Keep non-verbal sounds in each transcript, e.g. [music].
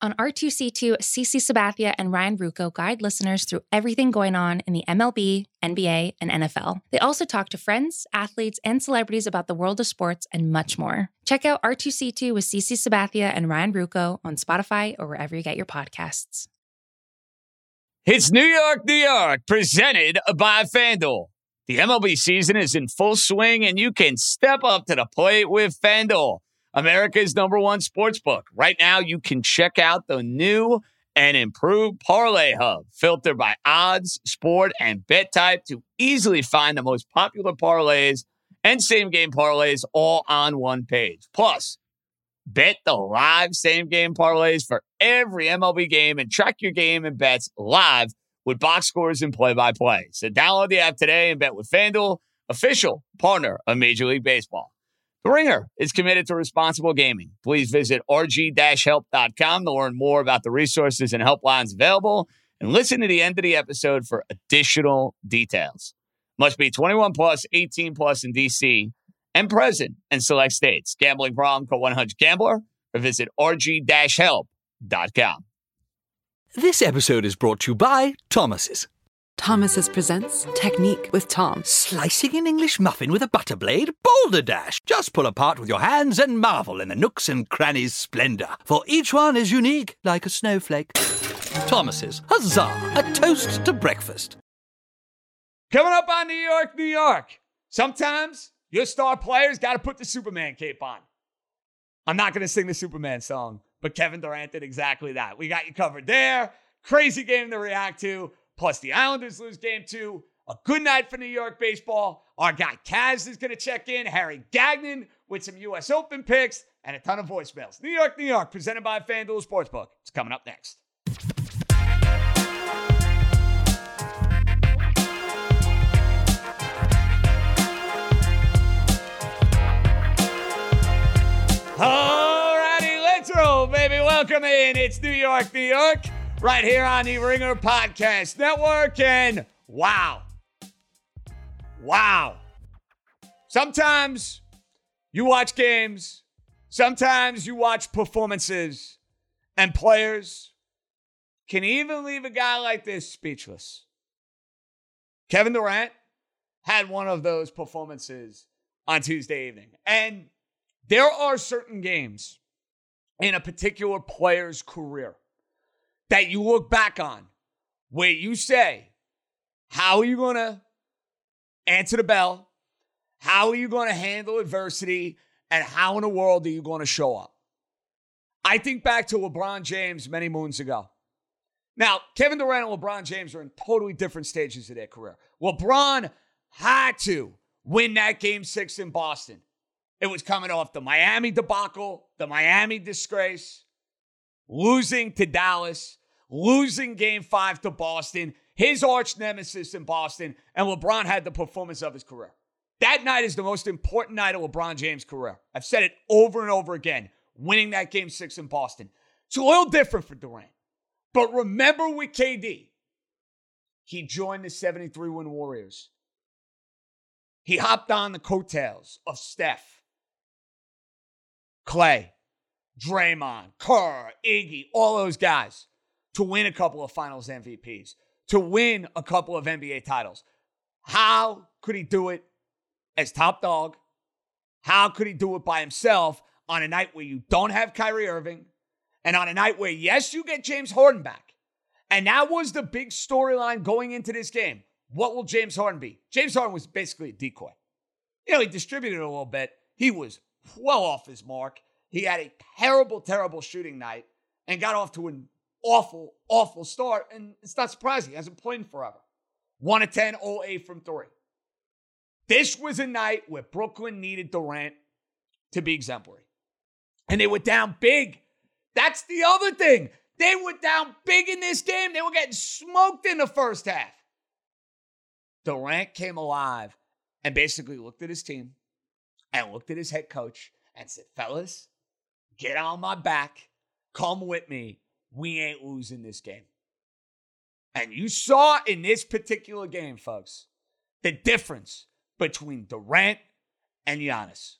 On R2C2, CC Sabathia and Ryan Ruocco guide listeners through everything going on in the MLB, NBA, and NFL. They also talk to friends, athletes, and celebrities about the world of sports and much more. Check out R2C2 with CC Sabathia and Ryan Ruocco on Spotify or wherever you get your podcasts. It's New York, New York, presented by FanDuel. The MLB season is in full swing, and you can step up to the plate with FanDuel. America's number one sports book. Right now, you can check out the new and improved Parlay Hub, filtered by odds, sport, and bet type to easily find the most popular parlays and same game parlays all on one page. Plus, bet the live same game parlays for every MLB game and track your game and bets live with box scores and play by play. So download the app today and bet with FanDuel, official partner of Major League Baseball. The Ringer is committed to responsible gaming. Please visit rg-help.com to learn more about the resources and helplines available and listen to the end of the episode for additional details. Must be 21 plus, 18 plus in DC and present in select states. Gambling problem, call 100 Gambler or visit rg-help.com. This episode is brought to you by Thomas's. Thomas's presents Technique with Tom. Slicing an English muffin with a butter blade? Boulder Dash! Just pull apart with your hands and marvel in the nooks and crannies' splendor, for each one is unique like a snowflake. Thomas's, huzzah! A toast to breakfast. Coming up on New York, New York. Sometimes your star players got to put the Superman cape on. I'm not going to sing the Superman song, but Kevin Durant did exactly that. We got you covered there. Crazy game to react to. Plus, the Islanders lose game two. A good night for New York baseball. Our guy Kaz is going to check in. Harry Gagnon with some U.S. Open picks and a ton of voicemails. New York, New York, presented by FanDuel Sportsbook. It's coming up next. Alrighty, let's roll, baby. Welcome in. It's New York, New York right here on the Ringer Podcast Network. And wow, wow. Sometimes you watch games, sometimes you watch performances, and players can even leave a guy like this speechless. Kevin Durant had one of those performances on Tuesday evening. And there are certain games in a particular player's career that you look back on where you say, how are you going to answer the bell? How are you going to handle adversity? And how in the world are you going to show up? I think back to LeBron James many moons ago. Now, Kevin Durant and LeBron James are in totally different stages of their career. LeBron had to win that game six in Boston. It was coming off the Miami debacle, the Miami disgrace, losing to Dallas, losing game five to Boston, his arch nemesis in Boston, and LeBron had the performance of his career. That night is the most important night of LeBron James' career. I've said it over and over again, winning that game six in Boston. It's a little different for Durant. But remember with KD, he joined the 73 win Warriors. He hopped on the coattails of Steph, Clay, Draymond, Kerr, Iggy, all those guys to win a couple of finals MVPs, to win a couple of NBA titles. How could he do it as top dog? How could he do it by himself on a night where you don't have Kyrie Irving and on a night where, yes, you get James Harden back? And that was the big storyline going into this game. What will James Harden be? James Harden was basically a decoy. You know, he distributed a little bit. He was well off his mark. He had a terrible, terrible shooting night and got off to an awful, awful start. And it's not surprising. He hasn't played in forever. 1 of 10, 0 8 from three. This was a night where Brooklyn needed Durant to be exemplary. And they were down big. That's the other thing. They were down big in this game. They were getting smoked in the first half. Durant came alive and basically looked at his team and looked at his head coach and said, Fellas, get on my back. Come with me. We ain't losing this game. And you saw in this particular game, folks, the difference between Durant and Giannis.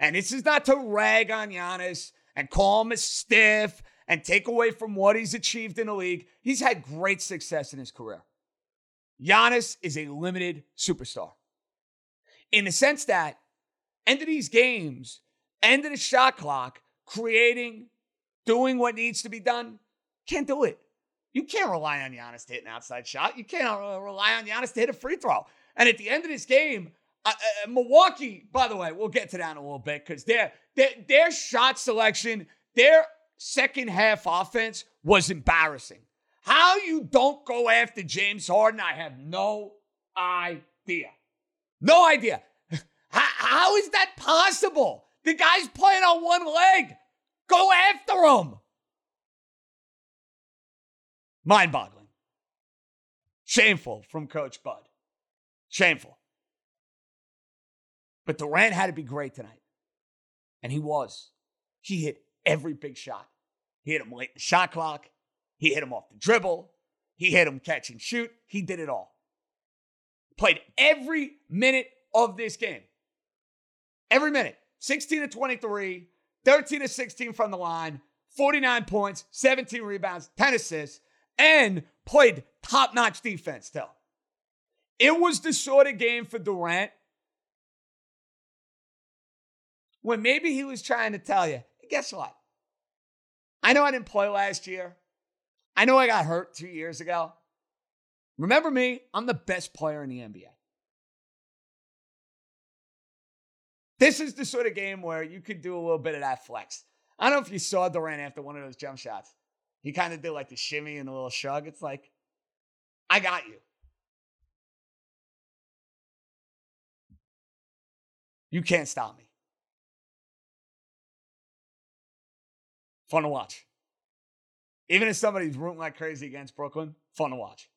And this is not to rag on Giannis and call him a stiff and take away from what he's achieved in the league, he's had great success in his career. Giannis is a limited superstar in the sense that end of these games, end of the shot clock, creating, doing what needs to be done, can't do it. You can't rely on Giannis to hit an outside shot. You can't uh, rely on Giannis to hit a free throw. And at the end of this game, uh, uh, Milwaukee, by the way, we'll get to that in a little bit because their, their their shot selection, their second half offense was embarrassing. How you don't go after James Harden, I have no idea. No idea. [laughs] how, how is that possible? The guy's playing on one leg. Go after him. Mind boggling. Shameful from Coach Bud. Shameful. But Durant had to be great tonight. And he was. He hit every big shot. He hit him late in the shot clock. He hit him off the dribble. He hit him catch and shoot. He did it all. Played every minute of this game. Every minute. 16 to 23, 13 to 16 from the line, 49 points, 17 rebounds, 10 assists, and played top notch defense, still. It was the sort of game for Durant when maybe he was trying to tell you, guess what? I know I didn't play last year. I know I got hurt two years ago. Remember me? I'm the best player in the NBA. This is the sort of game where you could do a little bit of that flex. I don't know if you saw Durant after one of those jump shots. He kind of did like the shimmy and a little shrug. It's like, I got you. You can't stop me. Fun to watch. Even if somebody's rooting like crazy against Brooklyn, fun to watch.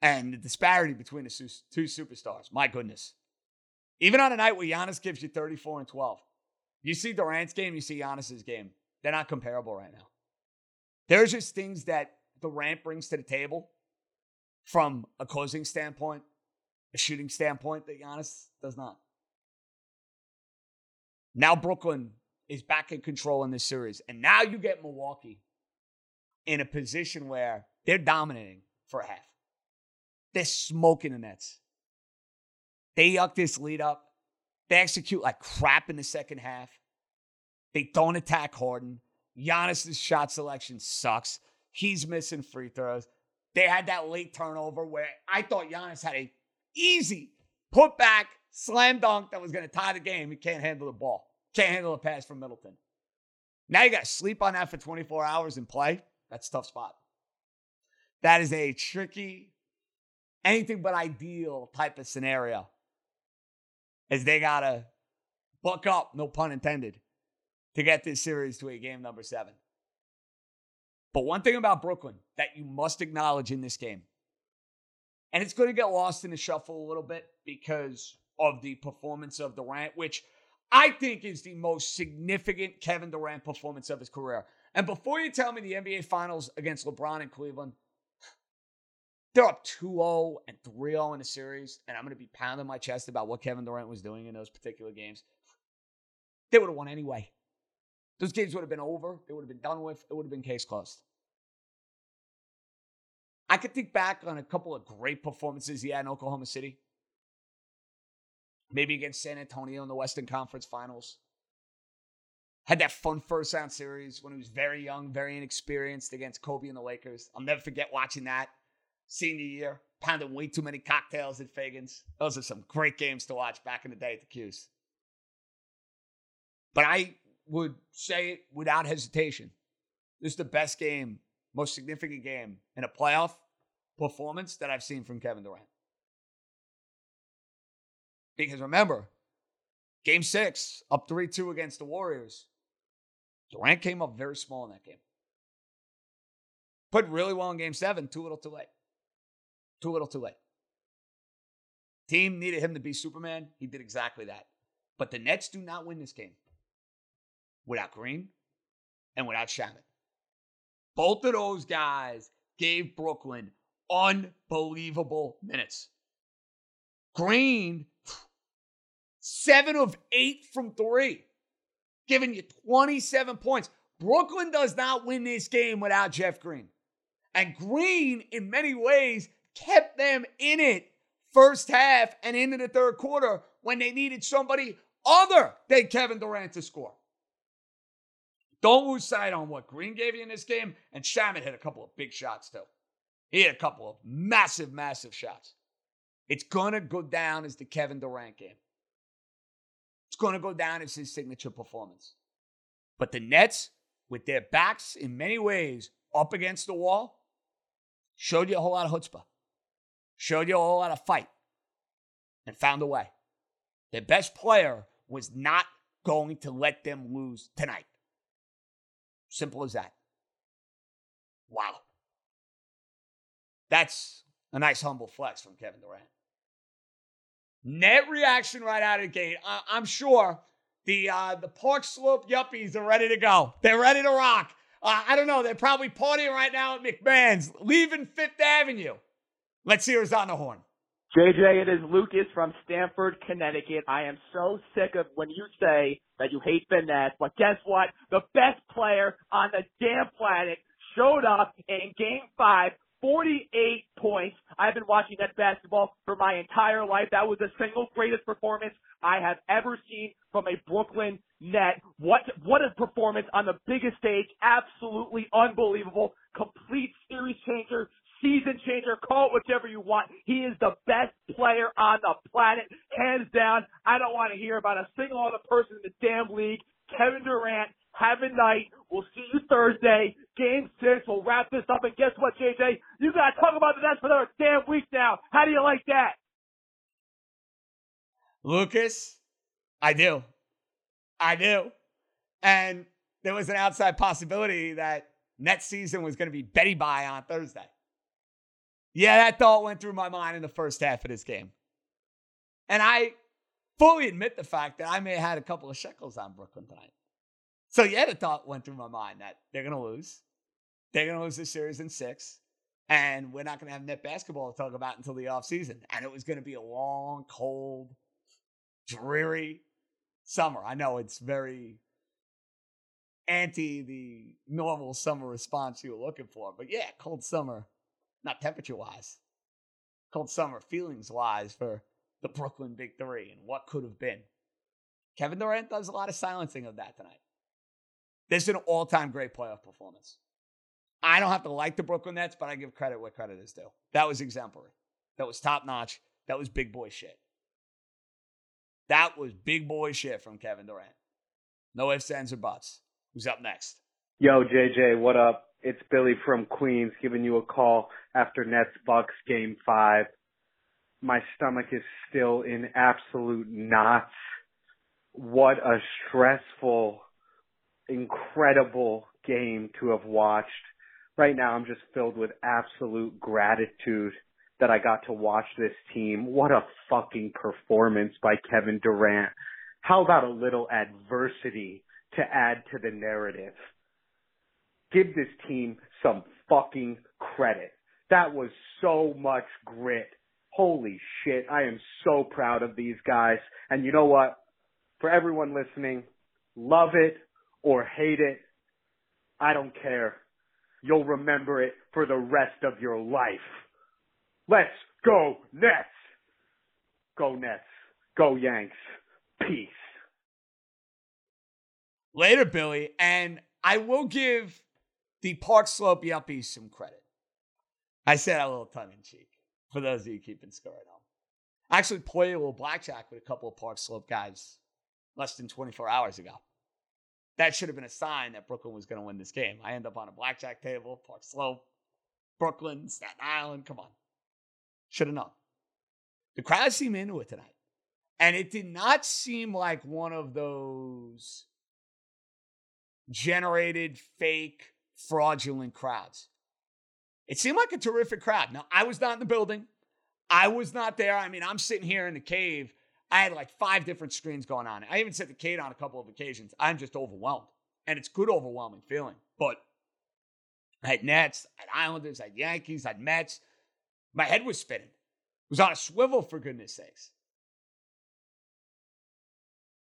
And the disparity between the two superstars, my goodness. Even on a night where Giannis gives you 34 and 12, you see Durant's game, you see Giannis's game. They're not comparable right now. There's just things that Durant brings to the table from a closing standpoint, a shooting standpoint that Giannis does not. Now Brooklyn is back in control in this series. And now you get Milwaukee in a position where they're dominating for a half. They're smoking the Nets. They yuck this lead up. They execute like crap in the second half. They don't attack Harden. Giannis's shot selection sucks. He's missing free throws. They had that late turnover where I thought Giannis had a easy put back slam dunk that was going to tie the game. He can't handle the ball. Can't handle a pass from Middleton. Now you got to sleep on that for 24 hours and play. That's tough spot. That is a tricky, anything but ideal type of scenario. As they got to buck up, no pun intended, to get this series to a game number seven. But one thing about Brooklyn that you must acknowledge in this game, and it's going to get lost in the shuffle a little bit because of the performance of Durant, which I think is the most significant Kevin Durant performance of his career. And before you tell me the NBA Finals against LeBron in Cleveland, they're up 2-0 and 3-0 in the series, and I'm going to be pounding my chest about what Kevin Durant was doing in those particular games. They would have won anyway. Those games would have been over. They would have been done with. It would have been case closed. I could think back on a couple of great performances he had in Oklahoma City maybe against San Antonio in the Western Conference Finals. Had that fun first round series when he was very young, very inexperienced against Kobe and the Lakers. I'll never forget watching that senior year, pounding way too many cocktails at Fagan's. Those are some great games to watch back in the day at the Q's. But I would say it without hesitation. This is the best game, most significant game in a playoff performance that I've seen from Kevin Durant. Because remember, game six, up 3 2 against the Warriors, Durant came up very small in that game. Put really well in game seven, too little too late. Too little too late. Team needed him to be Superman. He did exactly that. But the Nets do not win this game without Green and without Shamet. Both of those guys gave Brooklyn unbelievable minutes. Green Seven of eight from three, giving you 27 points. Brooklyn does not win this game without Jeff Green. And Green, in many ways, kept them in it first half and into the third quarter when they needed somebody other than Kevin Durant to score. Don't lose sight on what Green gave you in this game. And Shamet hit a couple of big shots, too. He hit a couple of massive, massive shots. It's going to go down as the Kevin Durant game. It's going to go down as his signature performance. But the Nets, with their backs in many ways up against the wall, showed you a whole lot of chutzpah, showed you a whole lot of fight, and found a way. Their best player was not going to let them lose tonight. Simple as that. Wow. That's a nice humble flex from Kevin Durant. Net reaction right out of the gate. I- am sure the uh, the Park Slope yuppies are ready to go. They're ready to rock. Uh, I don't know. They're probably partying right now at McMahon's, leaving Fifth Avenue. Let's hear who's on the horn. JJ, it is Lucas from Stamford, Connecticut. I am so sick of when you say that you hate finesse, but guess what? The best player on the damn planet showed up in game five 48 points. I've been watching that basketball for my entire life. That was the single greatest performance I have ever seen from a Brooklyn net. What, what a performance on the biggest stage. Absolutely unbelievable. Complete series changer, season changer, call it whichever you want. He is the best player on the planet, hands down. I don't want to hear about a single other person in the damn league. Kevin Durant have a night. We'll see you Thursday. Game six. We'll wrap this up. And guess what, JJ? You got to talk about the Nets for another damn week now. How do you like that? Lucas, I do. I do. And there was an outside possibility that next season was going to be Betty Bye on Thursday. Yeah, that thought went through my mind in the first half of this game. And I fully admit the fact that I may have had a couple of shekels on Brooklyn tonight. So yeah, the thought went through my mind that they're gonna lose. They're gonna lose this series in six. And we're not gonna have net basketball to talk about until the offseason. And it was gonna be a long, cold, dreary summer. I know it's very anti the normal summer response you were looking for. But yeah, cold summer, not temperature wise, cold summer feelings wise for the Brooklyn Big Three and what could have been. Kevin Durant does a lot of silencing of that tonight. This is an all time great playoff performance. I don't have to like the Brooklyn Nets, but I give credit where credit is due. That was exemplary. That was top notch. That was big boy shit. That was big boy shit from Kevin Durant. No ifs, ands, or buts. Who's up next? Yo, JJ, what up? It's Billy from Queens giving you a call after Nets Bucks game five. My stomach is still in absolute knots. What a stressful incredible game to have watched. Right now, I'm just filled with absolute gratitude that I got to watch this team. What a fucking performance by Kevin Durant. How about a little adversity to add to the narrative? Give this team some fucking credit. That was so much grit. Holy shit. I am so proud of these guys. And you know what? For everyone listening, love it or hate it, I don't care. You'll remember it for the rest of your life. Let's go Nets! Go Nets. Go Yanks. Peace. Later, Billy. And I will give the Park Slope Yuppies some credit. I said a little tongue in cheek for those of you keeping score at home. I actually played a little blackjack with a couple of Park Slope guys less than 24 hours ago that should have been a sign that Brooklyn was going to win this game. I end up on a blackjack table, Park Slope, Brooklyn, Staten Island. Come on. Should have known. The crowd seemed into it tonight. And it did not seem like one of those generated fake, fraudulent crowds. It seemed like a terrific crowd. Now, I was not in the building. I was not there. I mean, I'm sitting here in the cave I had like five different screens going on. I even set the Kate on a couple of occasions. I'm just overwhelmed. And it's good overwhelming feeling. But I had Nets, I had Islanders, I had Yankees, I had Mets. My head was spinning. It was on a swivel, for goodness sakes.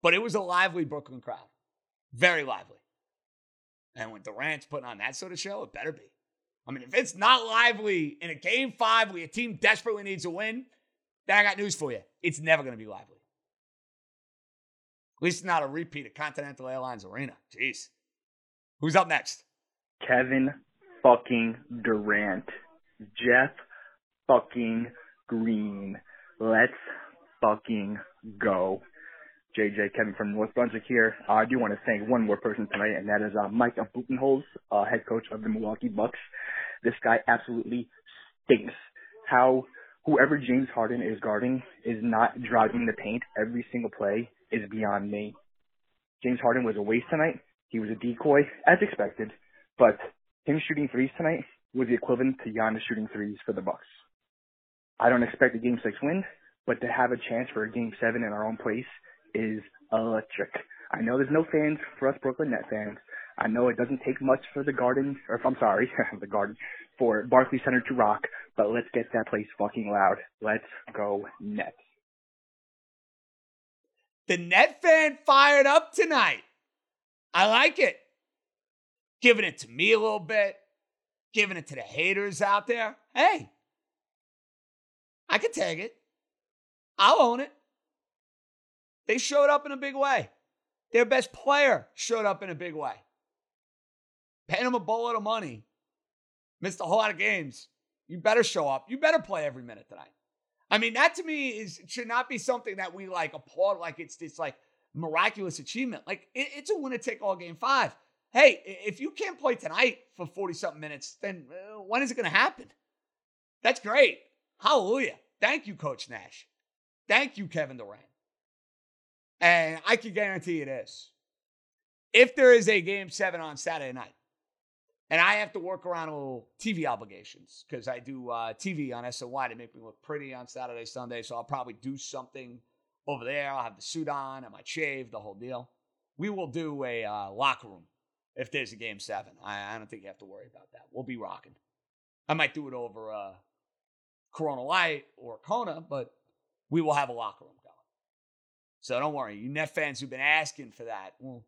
But it was a lively Brooklyn crowd. Very lively. And when Durant's putting on that sort of show, it better be. I mean, if it's not lively in a game five where your team desperately needs a win, then I got news for you. It's never going to be lively. At least not a repeat of Continental Airlines Arena. Jeez. Who's up next? Kevin fucking Durant. Jeff fucking Green. Let's fucking go. JJ Kevin from North Brunswick here. Uh, I do want to thank one more person tonight, and that is uh, Mike Budenholz, uh, head coach of the Milwaukee Bucks. This guy absolutely stinks. How whoever James Harden is guarding is not driving the paint every single play is beyond me. James Harden was a waste tonight. He was a decoy, as expected, but him shooting threes tonight was the equivalent to Giannis shooting threes for the Bucks. I don't expect a Game Six win, but to have a chance for a Game Seven in our own place is electric. I know there's no fans for us Brooklyn Net fans. I know it doesn't take much for the Garden, or I'm sorry, [laughs] the Garden, for Barclays Center to rock, but let's get that place fucking loud. Let's go Nets. The Net fan fired up tonight. I like it. Giving it to me a little bit, giving it to the haters out there. Hey, I can take it. I'll own it. They showed up in a big way. Their best player showed up in a big way. Paying them a boatload of money. Missed a whole lot of games. You better show up. You better play every minute tonight. I mean, that to me is should not be something that we like applaud like it's this like miraculous achievement. Like it, it's a winner take all game five. Hey, if you can't play tonight for 40 something minutes, then uh, when is it going to happen? That's great. Hallelujah. Thank you, Coach Nash. Thank you, Kevin Durant. And I can guarantee you this. If there is a game seven on Saturday night, and I have to work around little TV obligations because I do uh, TV on SNY to make me look pretty on Saturday, Sunday. So I'll probably do something over there. I'll have the suit on, I might shave, the whole deal. We will do a uh, locker room if there's a game seven. I, I, don't think you have to worry about that. We'll be rocking. I might do it over uh, Corona Light or Kona, but we will have a locker room. So don't worry, you Net fans who've been asking for that, we'll,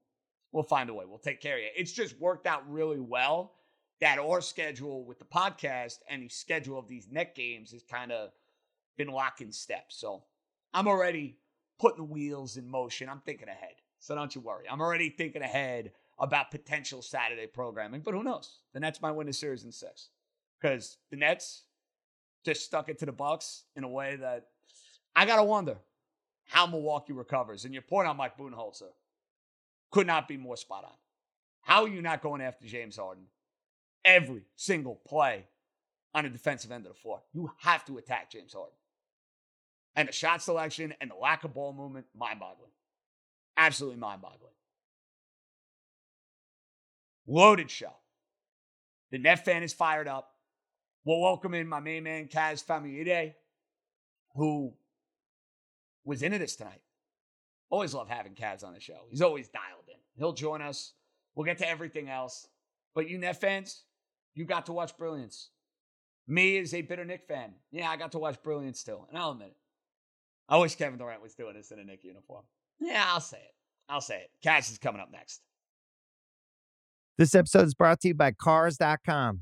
we'll find a way. We'll take care of you. It's just worked out really well that our schedule with the podcast and the schedule of these net games has kind of been locking steps. So I'm already putting the wheels in motion. I'm thinking ahead. So don't you worry. I'm already thinking ahead about potential Saturday programming. But who knows? The Nets might win the series in six because the Nets just stuck it to the Bucks in a way that I gotta wonder how Milwaukee recovers. And your point on Mike Budenholzer could not be more spot on. How are you not going after James Harden every single play on the defensive end of the floor? You have to attack James Harden. And the shot selection and the lack of ball movement, mind boggling. Absolutely mind boggling. Loaded show. The Net fan is fired up. We'll welcome in my main man, Kaz Famuyide, who was into this tonight. Always love having Kaz on the show. He's always dialed in. He'll join us. We'll get to everything else. But you Net fans, you got to watch Brilliance. Me as a bitter Knick fan, yeah, I got to watch Brilliance still, and I'll admit it. I wish Kevin Durant was doing this in a Knick uniform. Yeah, I'll say it. I'll say it. Kaz is coming up next. This episode is brought to you by Cars.com.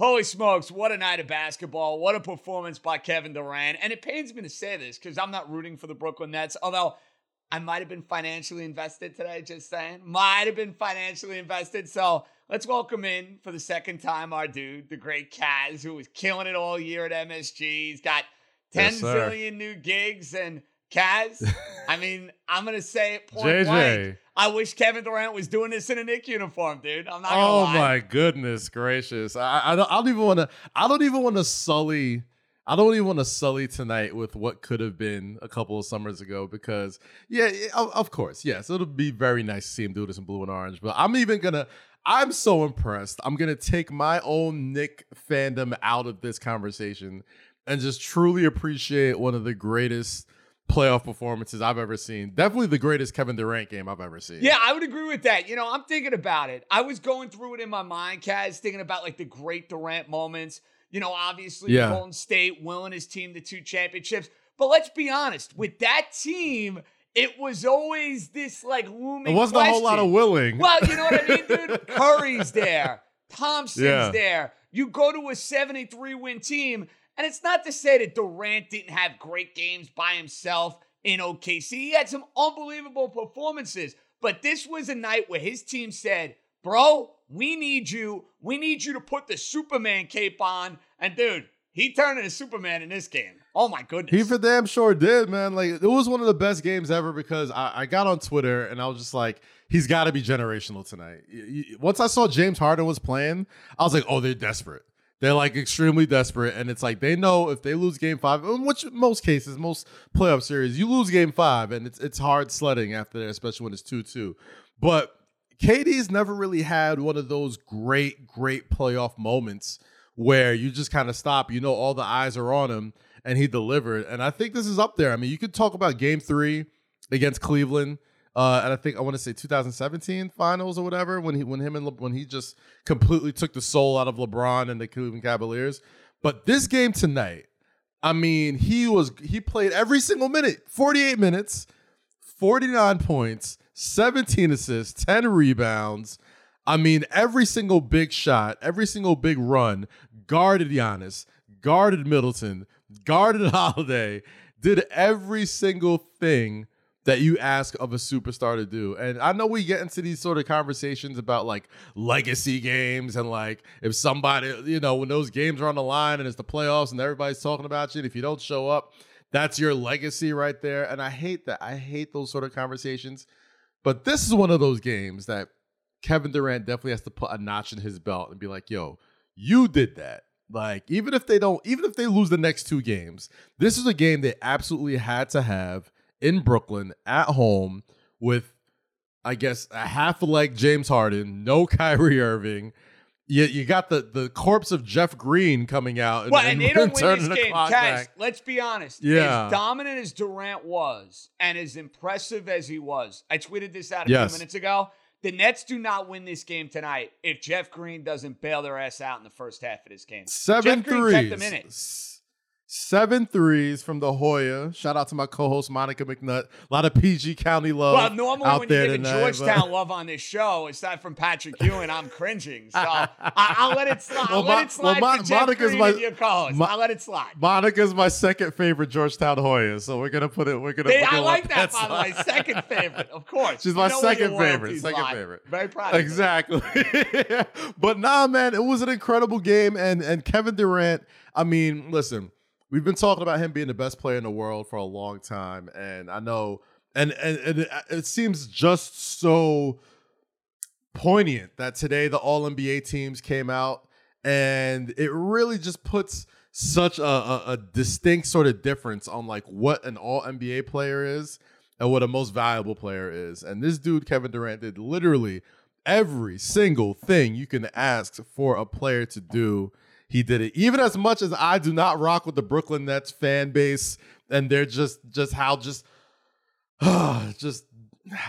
Holy smokes, what a night of basketball. What a performance by Kevin Durant. And it pains me to say this because I'm not rooting for the Brooklyn Nets, although I might have been financially invested today, just saying. Might have been financially invested. So let's welcome in for the second time our dude, the great Kaz, who was killing it all year at MSG. He's got ten yes, zillion new gigs and Kaz, I [laughs] mean, I'm gonna say it point JJ. blank. I wish Kevin Durant was doing this in a Knick uniform, dude. I'm not. oh lie. my goodness gracious! I, I don't, I don't even want to. I don't even want to sully. I don't even want to sully tonight with what could have been a couple of summers ago because, yeah, of, of course, yes, it'll be very nice to see him do this in blue and orange. But I'm even gonna. I'm so impressed. I'm gonna take my own Knick fandom out of this conversation and just truly appreciate one of the greatest playoff performances I've ever seen. Definitely the greatest Kevin Durant game I've ever seen. Yeah, I would agree with that. You know, I'm thinking about it. I was going through it in my mind, Kaz, thinking about like the great Durant moments. You know, obviously Yeah. Golden State willing his team to two championships. But let's be honest, with that team, it was always this like looming. It wasn't a whole lot of willing. Well, you know what I mean, dude? [laughs] Curry's there. Thompson's Yeah. there. You go to a 73 win team, and it's not to say that Durant didn't have great games by himself in OKC. He had some unbelievable performances, but this was a night where his team said, Bro, we need you. We need you to put the Superman cape on. And dude, he turned into Superman in this game. Oh my goodness. He for damn sure did, man. Like it was one of the best games ever because I, I got on Twitter and I was just like, he's got to be generational tonight. Once I saw James Harden was playing, I was like, oh, they're desperate. They're like extremely desperate, and it's like they know if they lose Game Five, which most cases, most playoff series, you lose Game Five, and it's it's hard sledding after that, especially when it's two two. But KD's never really had one of those great, great playoff moments where you just kind of stop. You know, all the eyes are on him, and he delivered. And I think this is up there. I mean, you could talk about Game Three against Cleveland, uh, and I think I want to say 2017 finals or whatever when he when him and Le- when he just completely took the soul out of LeBron and the Cleveland Cavaliers. But this game tonight, I mean, he was he played every single minute, 48 minutes. 49 points, 17 assists, 10 rebounds. I mean, every single big shot, every single big run, guarded Giannis, guarded Middleton, guarded [laughs] Holiday, did every single thing that you ask of a superstar to do. And I know we get into these sort of conversations about like legacy games and like if somebody, you know, when those games are on the line and it's the playoffs and everybody's talking about you, and if you don't show up, that's your legacy right there. And I hate that. I hate those sort of conversations. But this is one of those games that Kevin Durant definitely has to put a notch in his belt and be like, yo, you did that. Like, even if they don't, even if they lose the next two games, this is a game they absolutely had to have in Brooklyn at home with, I guess, a half leg James Harden, no [laughs] Kyrie Irving. You, you got the, the corpse of Jeff Green coming out and, Well, and they don't [laughs] win this game. Guys, let's be honest. Yeah. As dominant as Durant was and as impressive as he was, I tweeted this out a Yes. few minutes ago. The Nets do not win this game tonight if Jeff Green doesn't bail their ass out in the first half of this game. Seven Jeff Green threes. kept them in it. Seven threes from the Hoya. Shout out to my co-host Monica McNutt. A lot of PG County love. Well, normally out when you a tonight, Georgetown but- love on this show, aside from Patrick Ewing, I'm cringing. So I, I'll let it slide. I'll Well, let it slide well, Monica's my- your co-host. I'll let it slide. Monica's my second favorite Georgetown Hoya, so we're gonna put it. We're gonna. They- we're I gonna like let that, by the way. Second favorite, of course. She's You my know where your second favorite. Second lie. favorite. Very proud of. Exactly. [laughs] but nah, man, it was an incredible game, and and Kevin Durant. I mean, listen, we've been talking about him being the best player in the world for a long time, and I know, and and, and it, uh, it seems just so poignant that today the All NBA teams came out, and it really just puts such a, a, a distinct sort of difference on like what an All NBA player is and what a most valuable player is. And this dude, Kevin Durant, did literally every single thing you can ask for a player to do. He did it. Even as much as I do not rock with the Brooklyn Nets fan base, and they're just just how just [sighs] just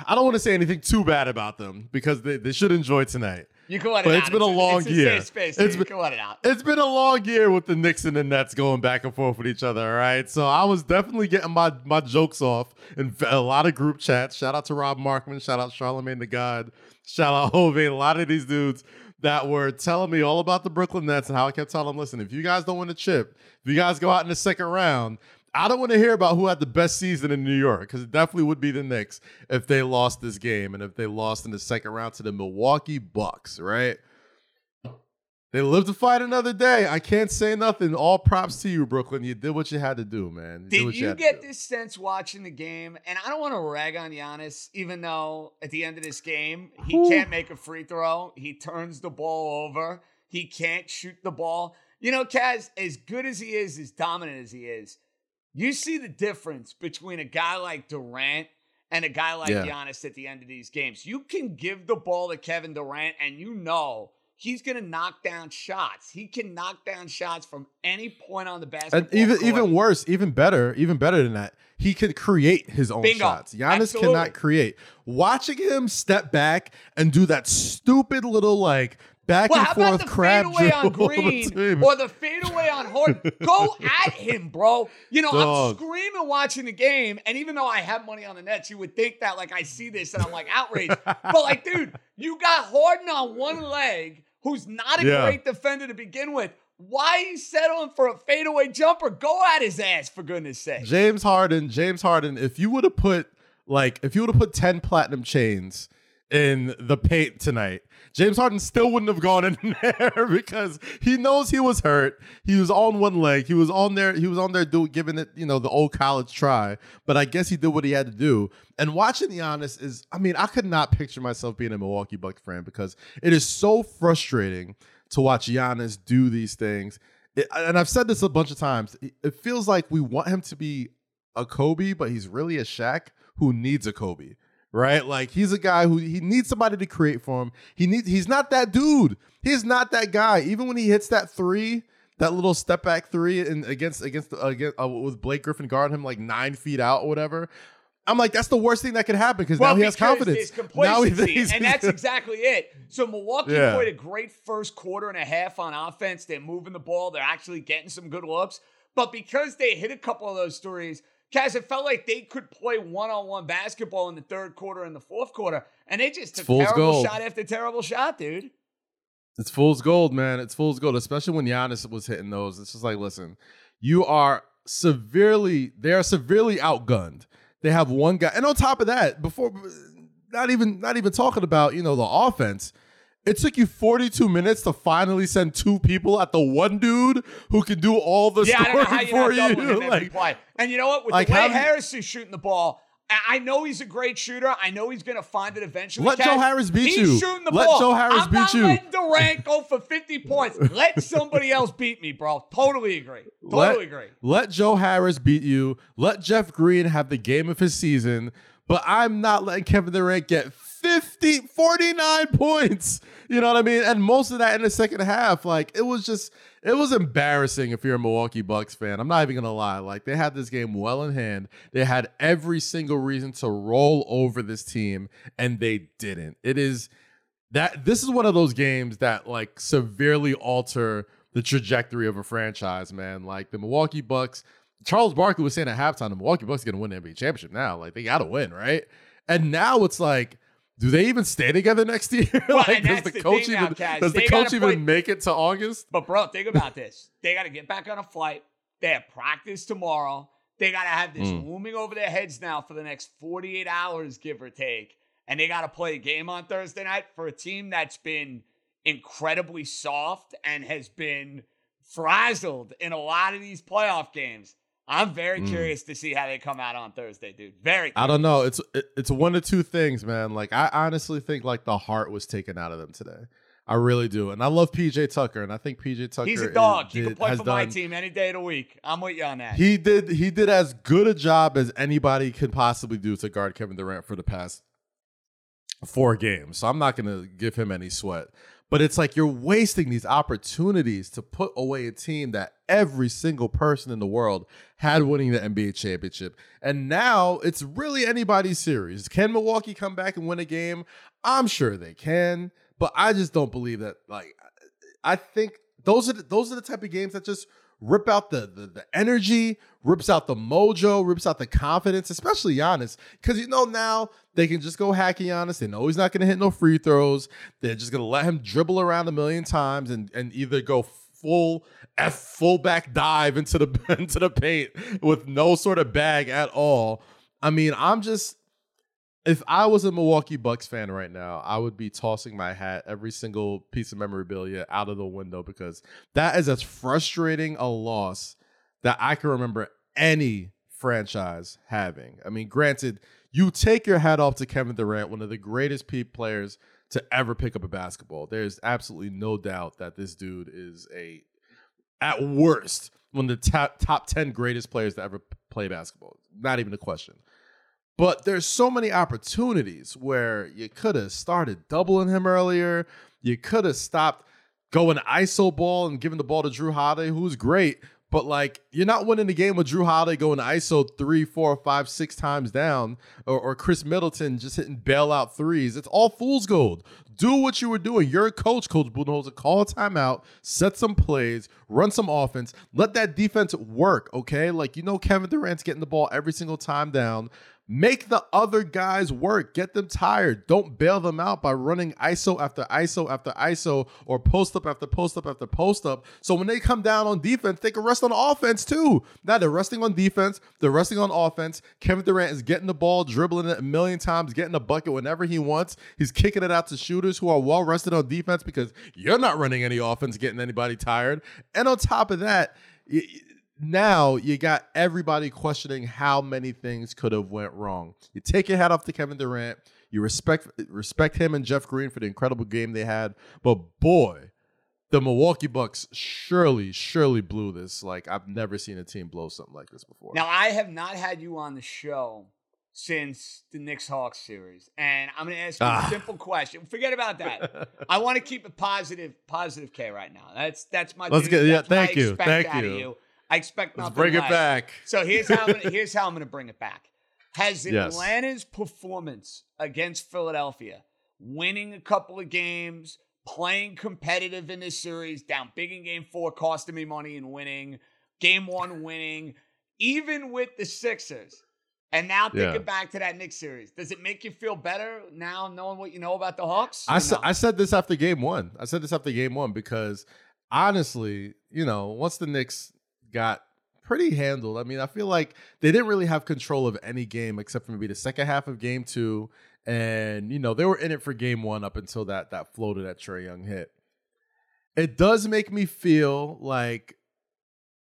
I don't want to say anything too bad about them because they, they should enjoy tonight. You can let it But out. it's been a long it's year. space. It's you been- can let it out. It's been a long year with the Knicks and the Nets going back and forth with each other. All right, so I was definitely getting my my jokes off in a lot of group chats. Shout out to Rob Markman. Shout out Charlemagne the God. Shout out [laughs] Hove. A lot of these dudes that were telling me all about the Brooklyn Nets and how I kept telling them, listen, if you guys don't win a chip, if you guys go out in the second round. I don't want to hear about who had the best season in New York because it definitely would be the Knicks if they lost this game and if they lost in the second round to the Milwaukee Bucks, right? They live to fight another day. I can't say nothing. All props to you, Brooklyn. You did what you had to do, man. You Did what you to get this sense watching the game? And I don't want to rag on Giannis, even though at the end of this game, he Ooh. can't make a free throw. He turns the ball over. He can't shoot the ball. You know, Kaz, as good as he is, as dominant as he is, you see the difference between a guy like Durant and a guy like Yeah. Giannis at the end of these games. You can give the ball to Kevin Durant, and you know he's going to knock down shots. He can knock down shots from any point on the basketball And even court. even worse, even better, even better than that, he can create his own Bingo. shots. Giannis Absolutely. cannot create. Watching him step back and do that stupid little like back Well, and how about forth the crab fadeaway on [laughs] Green or the fadeaway on Harden? Go [laughs] at him, bro. You know, Dog. I'm screaming watching the game, and even though I have money on the Nets, you would think that like I see this and I'm like outraged. [laughs] but like, dude, you got Harden on one leg, who's not a Yeah. great defender to begin with. Why are you settling for a fadeaway jumper? Go at his ass for goodness sake. James Harden, James Harden, if you would have put like if you would have put 10 platinum chains in the paint tonight, James Harden still wouldn't have gone in [laughs] there because he knows he was hurt. He was on one leg. He was on there, he was on there doing giving it, you know, the old college try. But I guess he did what he had to do. And watching the honest is, I mean, I could not picture myself being a Milwaukee Bucks fan because it is so frustrating to watch Giannis do these things. It- and I've said this a bunch of times. It feels like we want him to be a Kobe, but he's really a Shaq who needs a Kobe, right? Like he's a guy who he needs somebody to create for him. He needs. He's not that dude. He's not that guy. Even when he hits that three, that little step back three, and against against against uh, with Blake Griffin guarding him like nine feet out or whatever. I'm like, that's the worst thing that could happen because now he has confidence. Now he complacency, thinks and that's exactly it. So Milwaukee Yeah. played a great first quarter and a half on offense. They're moving the ball. They're actually getting some good looks. But because they hit a couple of those threes, Kaz, it felt like they could play one-on-one basketball in the third quarter and the fourth quarter, and they just took terrible gold. shot after terrible shot, dude. It's fool's gold, man. It's fool's gold, especially when Giannis was hitting those. It's just like, listen, you are severely, they are severely outgunned. They have one guy, and on top of that, before not even not even talking about you know the offense. It took you 42 minutes to finally send two people at the one dude who can do all the yeah, I don't know how scoring for you. Like, play. And you know what? With like, the way Harris is shooting the ball, I- know he's a great shooter. I know he's going to find it eventually. Let. Joe Harris beat he's you. shooting the Let ball. Joe Harris I'm beat not you. letting Durant go for 50 points. [laughs] Let somebody else beat me, bro. Totally agree. Totally let, agree. Let Joe Harris beat you. Let Jeff Green have the game of his season. But I'm not letting Kevin Durant get 50, 49 points. You know what I mean? And most of that in the second half. Like, it was just, it was embarrassing if you're a Milwaukee Bucks fan. I'm not even going to lie. Like, they had this game well in hand. They had every single reason to roll over this team, and they didn't. It is that this is one of those games that like severely alter the trajectory of a franchise, man. Like the Milwaukee Bucks, Charles Barkley was saying at halftime, the Milwaukee Bucks are gonna win the NBA championship now. Like they gotta win, right? And now it's like, do they even stay together next year? [laughs] Like, does the the coach thing now, even Kaz. does the coach even play- make it to August? But, bro, think about this. They got to get back on a flight. They have practice tomorrow. They got to have this Mm. looming over their heads now for the next 48 hours, give or take. And they got to play a game on Thursday night for a team that's been incredibly soft and has been frazzled in a lot of these playoff games. I'm very Mm. curious to see how they come out on Thursday, dude. Very. I don't know. It's it, it's one of two things, man. Like I honestly think like the heart was taken out of them today. I really do, and I love PJ Tucker, and I think PJ Tucker. He's a is- dog. He did- can play for my team any day of the week. I'm with you on that. He did he did as good a job as anybody could possibly do to guard Kevin Durant for the past four games. So I'm not gonna give him any sweat. But it's like you're wasting these opportunities to put away a team that every single person in the world had winning the NBA championship. And now it's really anybody's series. Can Milwaukee come back and win a game? I'm sure they can, but I just don't believe that like I think those are the, those are the type of games that just rip out the, the the energy, rips out the mojo, rips out the confidence, especially Giannis. Because you know now they can just go hacky Giannis. They know he's not going to hit no free throws. They're just going to let him dribble around a million times and and either go full f fullback dive into the [laughs] into the paint with no sort of bag at all. I mean, I'm just if I was a Milwaukee Bucks fan right now, I would be tossing my hat, every single piece of memorabilia out of the window because that is as frustrating a loss that I can remember any franchise having. I mean, granted, you take your hat off to Kevin Durant, one of the greatest pe- players to ever pick up a basketball. There's absolutely no doubt that this dude is a, at worst, one of the top top ten greatest players to ever play basketball. Not even a question. But there's so many opportunities where you could have started doubling him earlier. You could have stopped. going ISO ball and giving the ball to Jrue Holiday, who's great. But like, you're not winning the game with Jrue Holiday going ISO three, four, five, six times down, or, or Khris Middleton just hitting bailout threes. It's all fool's gold. Do what you were doing. You're a coach, Coach Budenholzer. Call a timeout, set some plays, run some offense, let that defense work. Okay, like you know, Kevin Durant's getting the ball every single time down. Make the other guys work. Get them tired. Don't bail them out by running ISO after ISO after ISO or post up after post up after post up. So when they come down on defense, they can rest on offense too. Now they're resting on defense, they're resting on offense. Kevin Durant is getting the ball, dribbling it a million times, getting a bucket whenever he wants. He's kicking it out to shooters who are well rested on defense because you're not running any offense, getting anybody tired. And on top of that, now you got everybody questioning how many things could have went wrong. You take your hat off to Kevin Durant. You respect respect him and Jeff Green for the incredible game they had. But boy, the Milwaukee Bucks surely, surely blew this. Like I've never seen a team blow something like this before. Now I have not had you on the show since the Knicks Hawks series, and I'm going to ask you ah. a simple question. Forget about that. [laughs] I want to keep it positive, positive K right now. That's that's my. Let's get yeah. Thank you, thank you. you. I expect nothing. Let's bring less. it back. So here's how I'm gonna, [laughs] here's how I'm going to bring it back. Has yes. Atlanta's performance against Philadelphia, winning a couple of games, playing competitive in this series, down big in game four, costing me money and winning, game one winning, even with the Sixers, and now thinking yeah. back to that Knicks series, does it make you feel better now knowing what you know about the Hawks? I, no? I said this after game one. I said this after game one because honestly, you know, once the Knicks got pretty handled. I mean, I feel like they didn't really have control of any game except for maybe the second half of game two. And, you know, they were in it for game one up until that that floated that Trae Young hit. It does make me feel like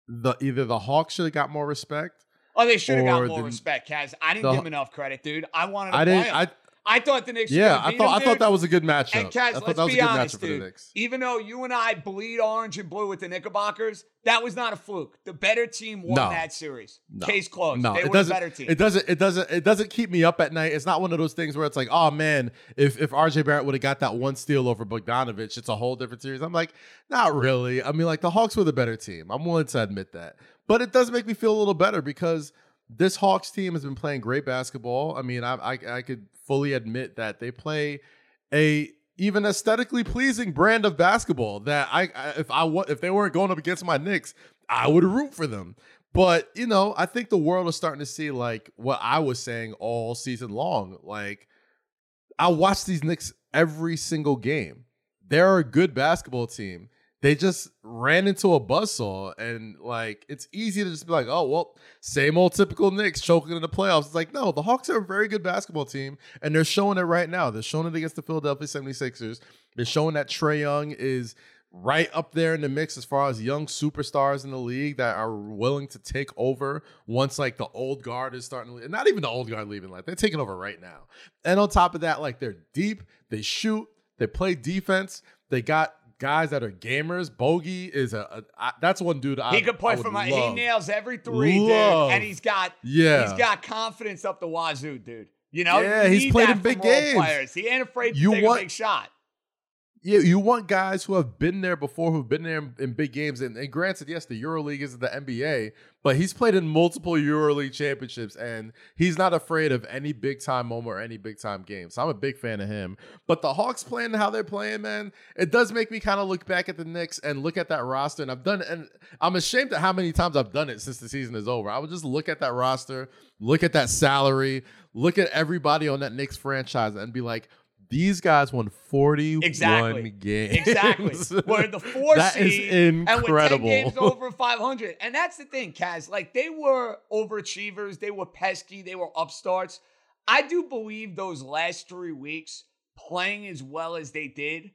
the either the Hawks should have got more respect. Oh, they should have got more the, respect, Kaz. I didn't the, give them enough credit, dude. I wanted to I didn't, I, I thought the Knicks. Yeah, I thought I thought that was a good matchup. And Kaz, I thought that was a good honest, matchup dude. for the Knicks. Even though you and I bleed orange and blue with the Knickerbockers, that was not a fluke. The better team won no. that series. No. Case closed. No, they it were doesn't, a better team. It doesn't. It doesn't. It doesn't keep me up at night. It's not one of those things where it's like, oh man, if if RJ Barrett would have got that one steal over Bogdanovic, it's a whole different series. I'm like, not really. I mean, like the Hawks were the better team. I'm willing to admit that, but it does make me feel a little better because this Hawks team has been playing great basketball. I mean, I, I, I could fully admit that they play a even aesthetically pleasing brand of basketball that I, I if I if they weren't going up against my Knicks, I would root for them. But you know, I think the world is starting to see like what I was saying all season long. Like I watch these Knicks every single game. They're a good basketball team they just ran into a buzzsaw and like it's easy to just be like, oh well, same old typical Knicks choking in the playoffs. It's like, no, the Hawks are a very good basketball team, and they're showing it right now. They're showing it against the Philadelphia 76ers. They're showing that Trae Young is right up there in the mix as far as young superstars in the league that are willing to take over once like the old guard is starting to leave. Not even the old guard leaving, like they're taking over right now. And on top of that, like they're deep, they shoot, they play defense, they got guys that are gamers. Bogey is a, that's one dude. I, he could play for my. He nails every three, love. dude, and he's got yeah, he's got confidence up the wazoo, dude. You know, yeah, you he's played in big games. Players. He ain't afraid to you take want, a big shot yeah, you want guys who have been there before, who've been there in, in big games. And, and, granted, yes, the EuroLeague isn't the NBA, but he's played in multiple EuroLeague championships, and he's not afraid of any big time moment or any big time game. So I'm a big fan of him. But the Hawks playing how they're playing, man, it does make me kind of look back at the Knicks and look at that roster. And I've done, and I'm ashamed at how many times I've done it since the season is over. I would just look at that roster, look at that salary, look at everybody on that Knicks franchise, and be like these guys won 41 exactly. games. Exactly. We're the [laughs] four that seed. Is incredible. And with 10 games [laughs] over 500. And that's the thing, Kaz. Like, they were overachievers. They were pesky. They were upstarts. I do believe those last three weeks, playing as well as they did,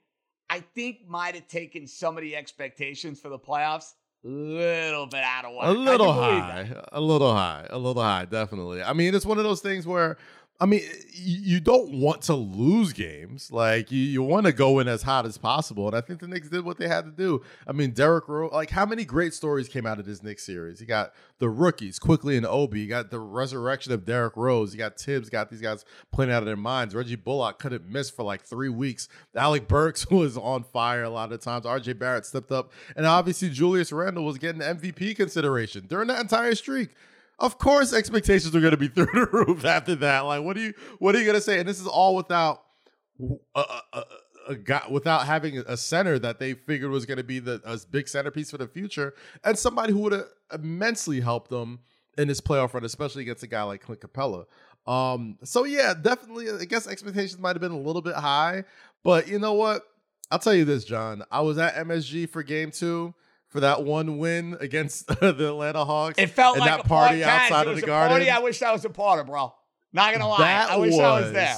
I think might have taken some of the expectations for the playoffs a little bit out of whack. A little high. A little high. A little high, definitely. I mean, it's one of those things where I mean, you don't want to lose games. Like you, you want to go in as hot as possible, and I think the Knicks did what they had to do. I mean, Derrick Rose. Like, how many great stories came out of this Knicks series? You got the rookies Quickley and Obi. You got the resurrection of Derrick Rose. You got Tibbs. Got these guys playing out of their minds. Reggie Bullock couldn't miss for like three weeks. Alec Burks [laughs] was on fire a lot of times. R.J. Barrett stepped up, and obviously Julius Randle was getting MVP consideration during that entire streak of course expectations are going to be [laughs] through the roof after that. Like, what are you what are you going to say? And this is all without a, a, a guy without having a center that they figured was going to be the a big centerpiece for the future, and somebody who would have immensely helped them in this playoff run, especially against a guy like Clint Capela. Um, so yeah, definitely, I guess expectations might have been a little bit high, but you know what? I'll tell you this, John. I was at MSG for Game Two for that one win against [laughs] the Atlanta Hawks. It felt like that a party part, outside of the garden. Party I wish I was a part of, bro. Not gonna lie, That I wish I was there.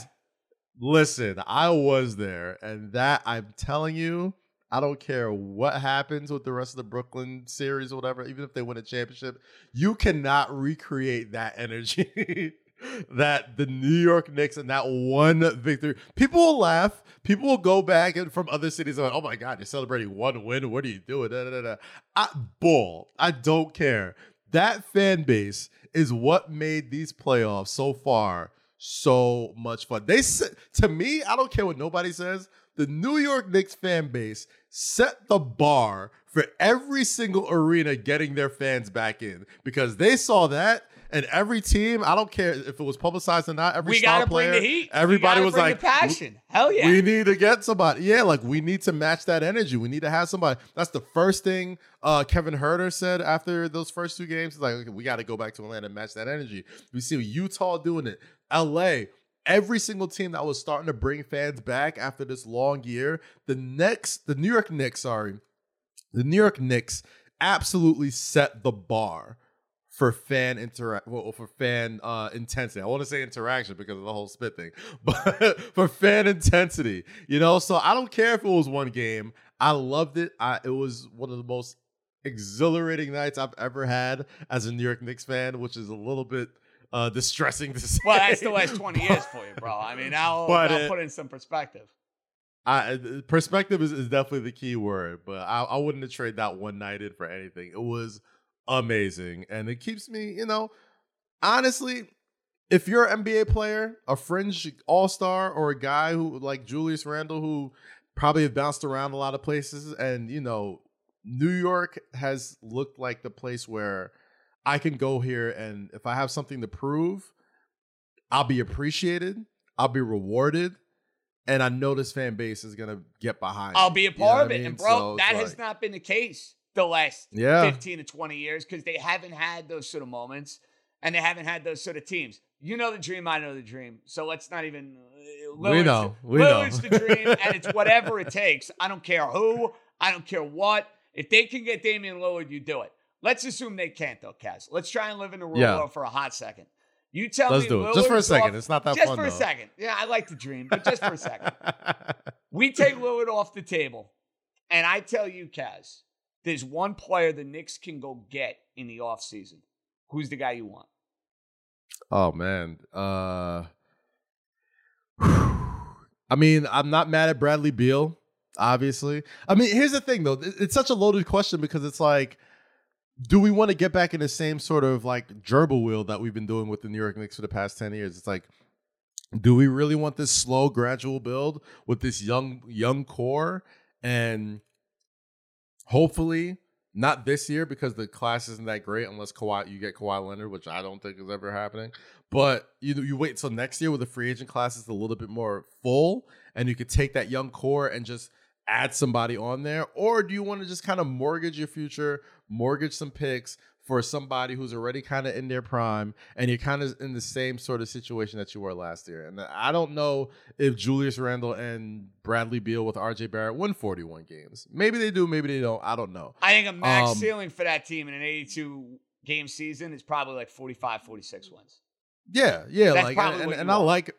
Listen, I was there, and that I'm telling you, I don't care what happens with the rest of the Brooklyn series or whatever, even if they win a championship, you cannot recreate that energy. [laughs] that the New York Knicks and that one victory, people will laugh. People will go back and from other cities and like, oh my God, you're celebrating one win. What are you doing? Da, da, da. I, bull. I don't care. That fan base is what made these playoffs so far so much fun. They to me, I don't care what nobody says. The New York Knicks fan base set the bar for every single arena getting their fans back in because they saw that and every team, I don't care if it was publicized or not, every we star player, bring the heat. everybody was like passion. Hell yeah. we need to get somebody. Yeah, like we need to match that energy. We need to have somebody. That's the first thing uh, Kevin Huerter said after those first two games. He's like, okay, we got to go back to Atlanta and match that energy. We see Utah doing it. LA, every single team that was starting to bring fans back after this long year. The next, the New York Knicks, sorry, the New York Knicks absolutely set the bar for fan interact well, for fan uh intensity. I want to say interaction because of the whole spit thing, [laughs] but for fan intensity, you know. So I don't care if it was one game. I loved it. I it was one of the most exhilarating nights I've ever had as a New York Knicks fan, which is a little bit uh distressing to [laughs] say. Well, that's the last 20 years for you, bro. I mean, I'll, [laughs] But I'll put in some perspective. I perspective is, is definitely the key word, but I, I wouldn't have traded that one night in for anything. It was amazing, and it keeps me, you know, honestly. If you're an NBA player, a fringe all star, or a guy who like Julius Randle, who probably have bounced around a lot of places, and you know, New York has looked like the place where I can go here, and if I have something to prove, I'll be appreciated, I'll be rewarded, and I know this fan base is gonna get behind. I'll be a You know part of I it. mean? And, bro, So that has like- not been the case the last Yeah. 15 to 20 years because they haven't had those sort of moments and they haven't had those sort of teams. You know the dream, I know the dream. So let's not even. Uh, We know, we know. Lillard's the dream, and it's [laughs] whatever it takes. I don't care who, I don't care what. If they can get Damian Lillard, you do it. Let's assume they can't, though, Kaz. Let's try and live in the real Yeah. world for a hot second. You tell Let's me do it. Just for a second. off- It's not that just fun, for a second. Yeah, I like the dream, but just for a second. [laughs] We take Lillard off the table, and I tell you, Kaz, there's one player the Knicks can go get in the offseason. Who's the guy you want? Oh man. Uh [sighs] I mean, I'm not mad at Bradley Beal, obviously. I mean, here's the thing though. It's such a loaded question because it's like do we want to get back in the same sort of like gerbil wheel that we've been doing with the New York Knicks for the past 10 years? It's like do we really want this slow gradual build with this young young core and hopefully not this year because the class isn't that great unless Kawhi you get Kawhi Leonard, which I don't think is ever happening. But you you wait till next year with the free agent class is a little bit more full, and you could take that young core and just add somebody on there, or do you want to just kind of mortgage your future, mortgage some picks for somebody who's already kind of in their prime, and you're kind of in the same sort of situation that you were last year? And I don't know if Julius Randle and Bradley Beal with RJ Barrett win 41 games. Maybe they do, maybe they don't. I don't know. I think a max Um, ceiling for that team in an 82 game season is probably like 45, 46 wins. Yeah, yeah, That's like and, and, and I like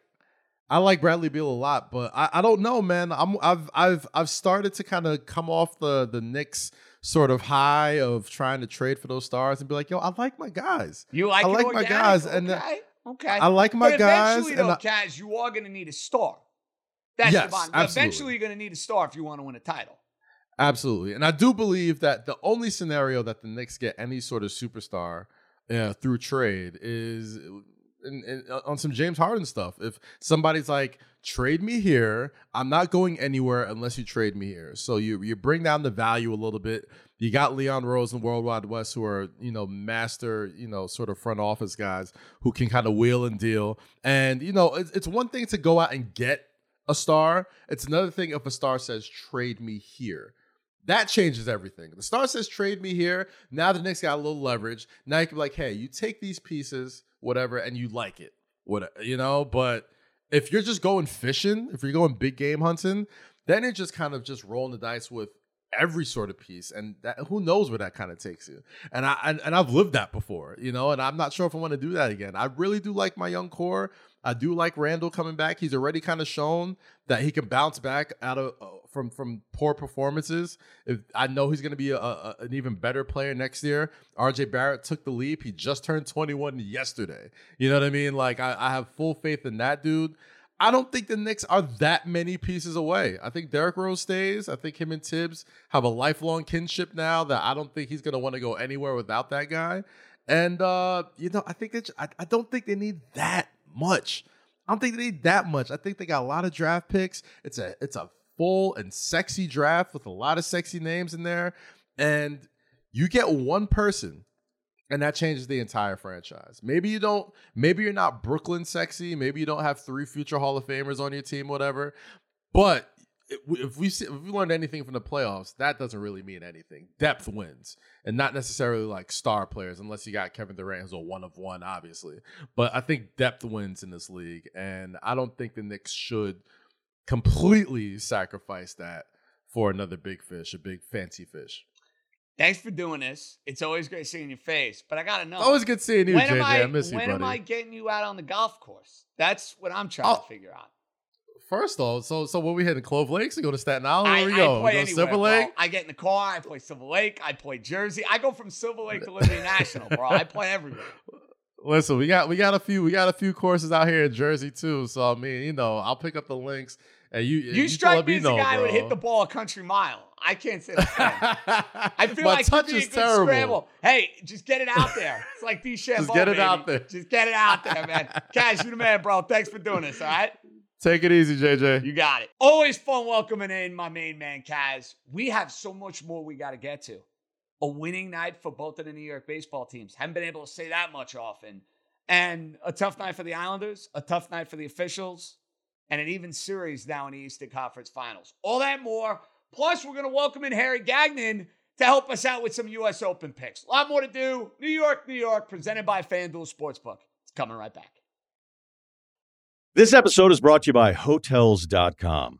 I like Bradley Beal a lot, but I, I don't know, man. I'm I've I've I've started to kind of come off the the Knicks sort of high of trying to trade for those stars and be like, yo, I like my guys. You like I like my guys, and uh, Okay, Okay. I like my but guys, Eventually, and though, I- Kaz, you are going to need a star. That's Yes, the bottom. absolutely. Eventually, you're going to need a star if you want to win a title. Absolutely. And I do believe that the only scenario that the Knicks get any sort of superstar uh, through trade is in, in, uh, on some James Harden stuff. If somebody's like, trade me here, I'm not going anywhere unless you trade me here. So you you bring down the value a little bit. You got Leon Rose and World Wide Wes who are, you know, master, you know, sort of front office guys who can kind of wheel and deal. And, you know, it's, it's one thing to go out and get a star. It's another thing if a star says, trade me here. That changes everything. The star says trade me here. Now the Knicks got a little leverage. Now you can be like, hey, you take these pieces, whatever, and you like it. What you know, but if you're just going fishing, if you're going big game hunting, then it's just kind of just rolling the dice with every sort of piece, and that who knows where that kind of takes you. And I and, and I've lived that before, you know, and I'm not sure if I want to do that again. I really do like my young core. I do like Randle coming back. He's already kind of shown that he can bounce back out of from from poor performances. If I know he's going to be a, a, an even better player next year. RJ Barrett took the leap. He just turned 21 yesterday. You know what I mean? Like I, I have full faith in that dude. I don't think the Knicks are that many pieces away. I think Derrick Rose stays. I think him and Tibbs have a lifelong kinship now that I don't think he's going to want to go anywhere without that guy. And uh, you know, I think that I, I don't think they need that much. I don't think they need that much. I think they got a lot of draft picks. It's a it's a full and sexy draft with a lot of sexy names in there. And you get one person and that changes the entire franchise. Maybe you don't, maybe you're not Brooklyn sexy. Maybe you don't have three future Hall of Famers on your team, whatever. But if we if we learned anything from the playoffs, that doesn't really mean anything. Depth wins, and not necessarily like star players, unless you got Kevin Durant who's a one of one, obviously. But I think depth wins in this league, and I don't think the Knicks should completely sacrifice that for another big fish, a big fancy fish. Thanks for doing this. It's always great seeing your face, but I gotta know. Always good seeing you, when JJ. Am I, I miss you, when am. I getting you out on the golf course? That's what I'm trying to Oh, figure out. First off, so so what we heading Clove Lakes? We go to Staten Island? I, Where we I go? play we go anywhere, Silver bro. Lake? I get in the car. I play Silver Lake. I play Jersey. I go from Silver Lake to Liberty [laughs] National, bro. I play everywhere. Listen, we got we got a few we got a few courses out here in Jersey too. So I mean, you know, I'll pick up the links and you You, you strike me as a guy who would hit the ball a country mile. I can't say that. I [laughs] feel My like touch is terrible. scramble. Hey, just get it out there. It's like these Just get it out there. Just get it out there, man. [laughs] Cash, you the man, bro. Thanks for doing this. All right. Take it easy, JJ. You got it. Always fun welcoming in my main man, Kaz. We have so much more we got to get to. A winning night for both of the New York baseball teams. Haven't been able to say that much often. And a tough night for the Islanders, a tough night for the officials, and an even series now in the Eastern Conference Finals. All that more. Plus, we're going to welcome in Harry Gagnon to help us out with some U.S. Open picks. A lot more to do. New York, New York, presented by FanDuel Sportsbook. It's coming right back. This episode is brought to you by Hotels.com.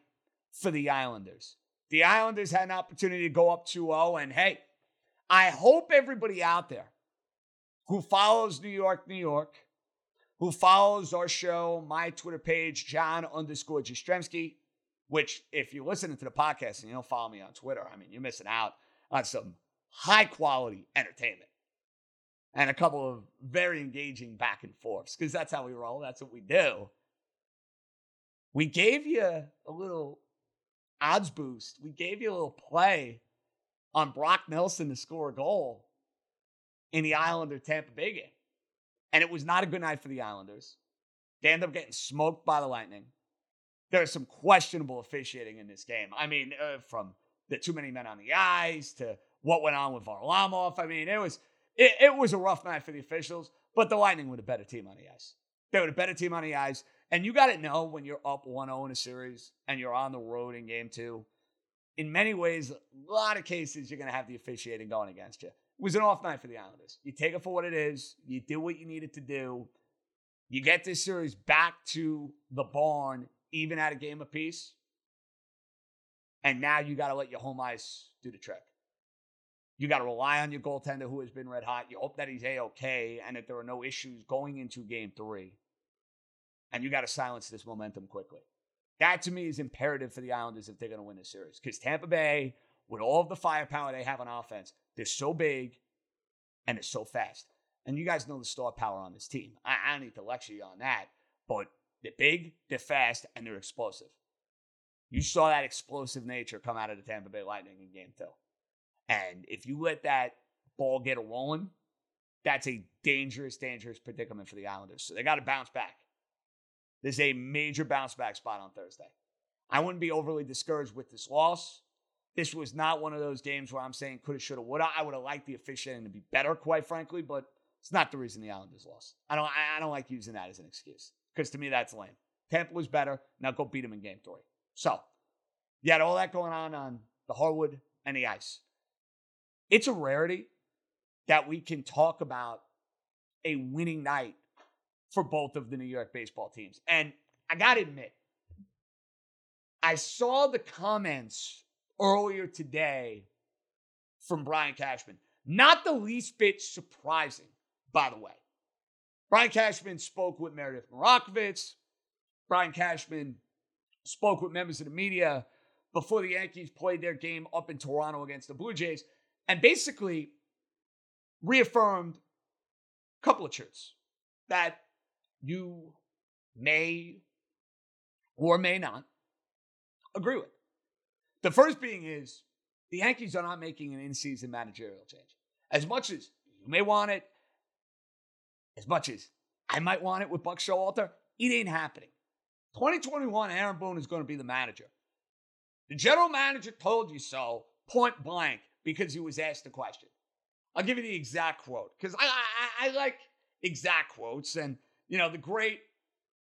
for the Islanders. The Islanders had an opportunity to go up 2 0. And hey, I hope everybody out there who follows New York, New York, who follows our show, my Twitter page, John underscore Jastremski, which if you're listening to the podcast and you don't follow me on Twitter, I mean, you're missing out on some high quality entertainment and a couple of very engaging back and forths because that's how we roll. That's what we do. We gave you a little odds boost. We gave you a little play on Brock Nelson to score a goal in the Islander Tampa Bay game. And it was not a good night for the Islanders. They end up getting smoked by the Lightning. There's some questionable officiating in this game. I mean, uh, from the too many men on the ice to what went on with Varlamov. I mean, it was it, it was a rough night for the officials, but the Lightning were the better team on the ice. They were the better team on the ice. And you got to know when you're up 1 0 in a series and you're on the road in game two, in many ways, a lot of cases, you're going to have the officiating going against you. It was an off night for the Islanders. You take it for what it is, you do what you needed to do. You get this series back to the barn, even at a game apiece. And now you got to let your home ice do the trick. You got to rely on your goaltender who has been red hot. You hope that he's A OK and that there are no issues going into game three. And you got to silence this momentum quickly. That to me is imperative for the Islanders if they're going to win this series. Because Tampa Bay, with all of the firepower they have on offense, they're so big and they're so fast. And you guys know the star power on this team. I, I don't need to lecture you on that, but they're big, they're fast, and they're explosive. You saw that explosive nature come out of the Tampa Bay Lightning in game two. And if you let that ball get a rolling, that's a dangerous, dangerous predicament for the Islanders. So they got to bounce back. There's a major bounce back spot on Thursday. I wouldn't be overly discouraged with this loss. This was not one of those games where I'm saying coulda, shoulda, woulda. I would have liked the officiating to be better, quite frankly, but it's not the reason the Islanders lost. I don't, I don't like using that as an excuse because to me that's lame. Tampa was better. Now go beat them in game three. So you had all that going on on the hardwood and the ice. It's a rarity that we can talk about a winning night for both of the New York baseball teams. And I got to admit, I saw the comments earlier today from Brian Cashman. Not the least bit surprising, by the way. Brian Cashman spoke with Meredith Marakovits. Brian Cashman spoke with members of the media before the Yankees played their game up in Toronto against the Blue Jays and basically reaffirmed a couple of truths that you may or may not agree with. The first being is the Yankees are not making an in season managerial change. As much as you may want it, as much as I might want it with Buck Showalter, it ain't happening. 2021, Aaron Boone is going to be the manager. The general manager told you so, point blank, because he was asked the question. I'll give you the exact quote because I, I, I like exact quotes, and you know, the great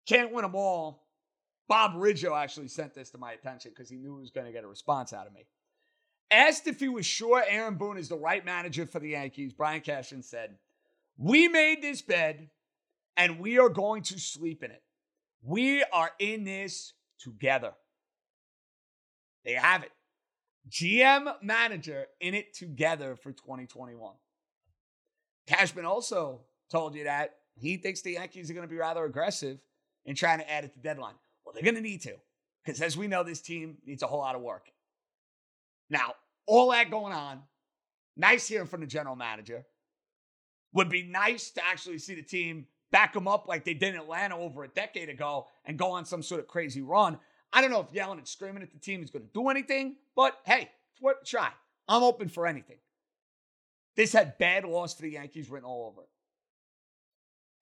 can't win them all. Bob Riggio actually sent this to my attention because he knew he was going to get a response out of me. Asked if he was sure Aaron Boone is the right manager for the Yankees, Brian Cashman said, We made this bed and we are going to sleep in it. We are in this together. They have it. GM manager in it together for 2021. Cashman also told you that he thinks the Yankees are going to be rather aggressive in trying to add at the deadline. Well, they're going to need to, because as we know, this team needs a whole lot of work. Now, all that going on, nice hearing from the general manager. Would be nice to actually see the team back them up like they did in Atlanta over a decade ago and go on some sort of crazy run. I don't know if yelling and screaming at the team is going to do anything, but hey, it's worth a try. I'm open for anything. This had bad loss for the Yankees written all over it.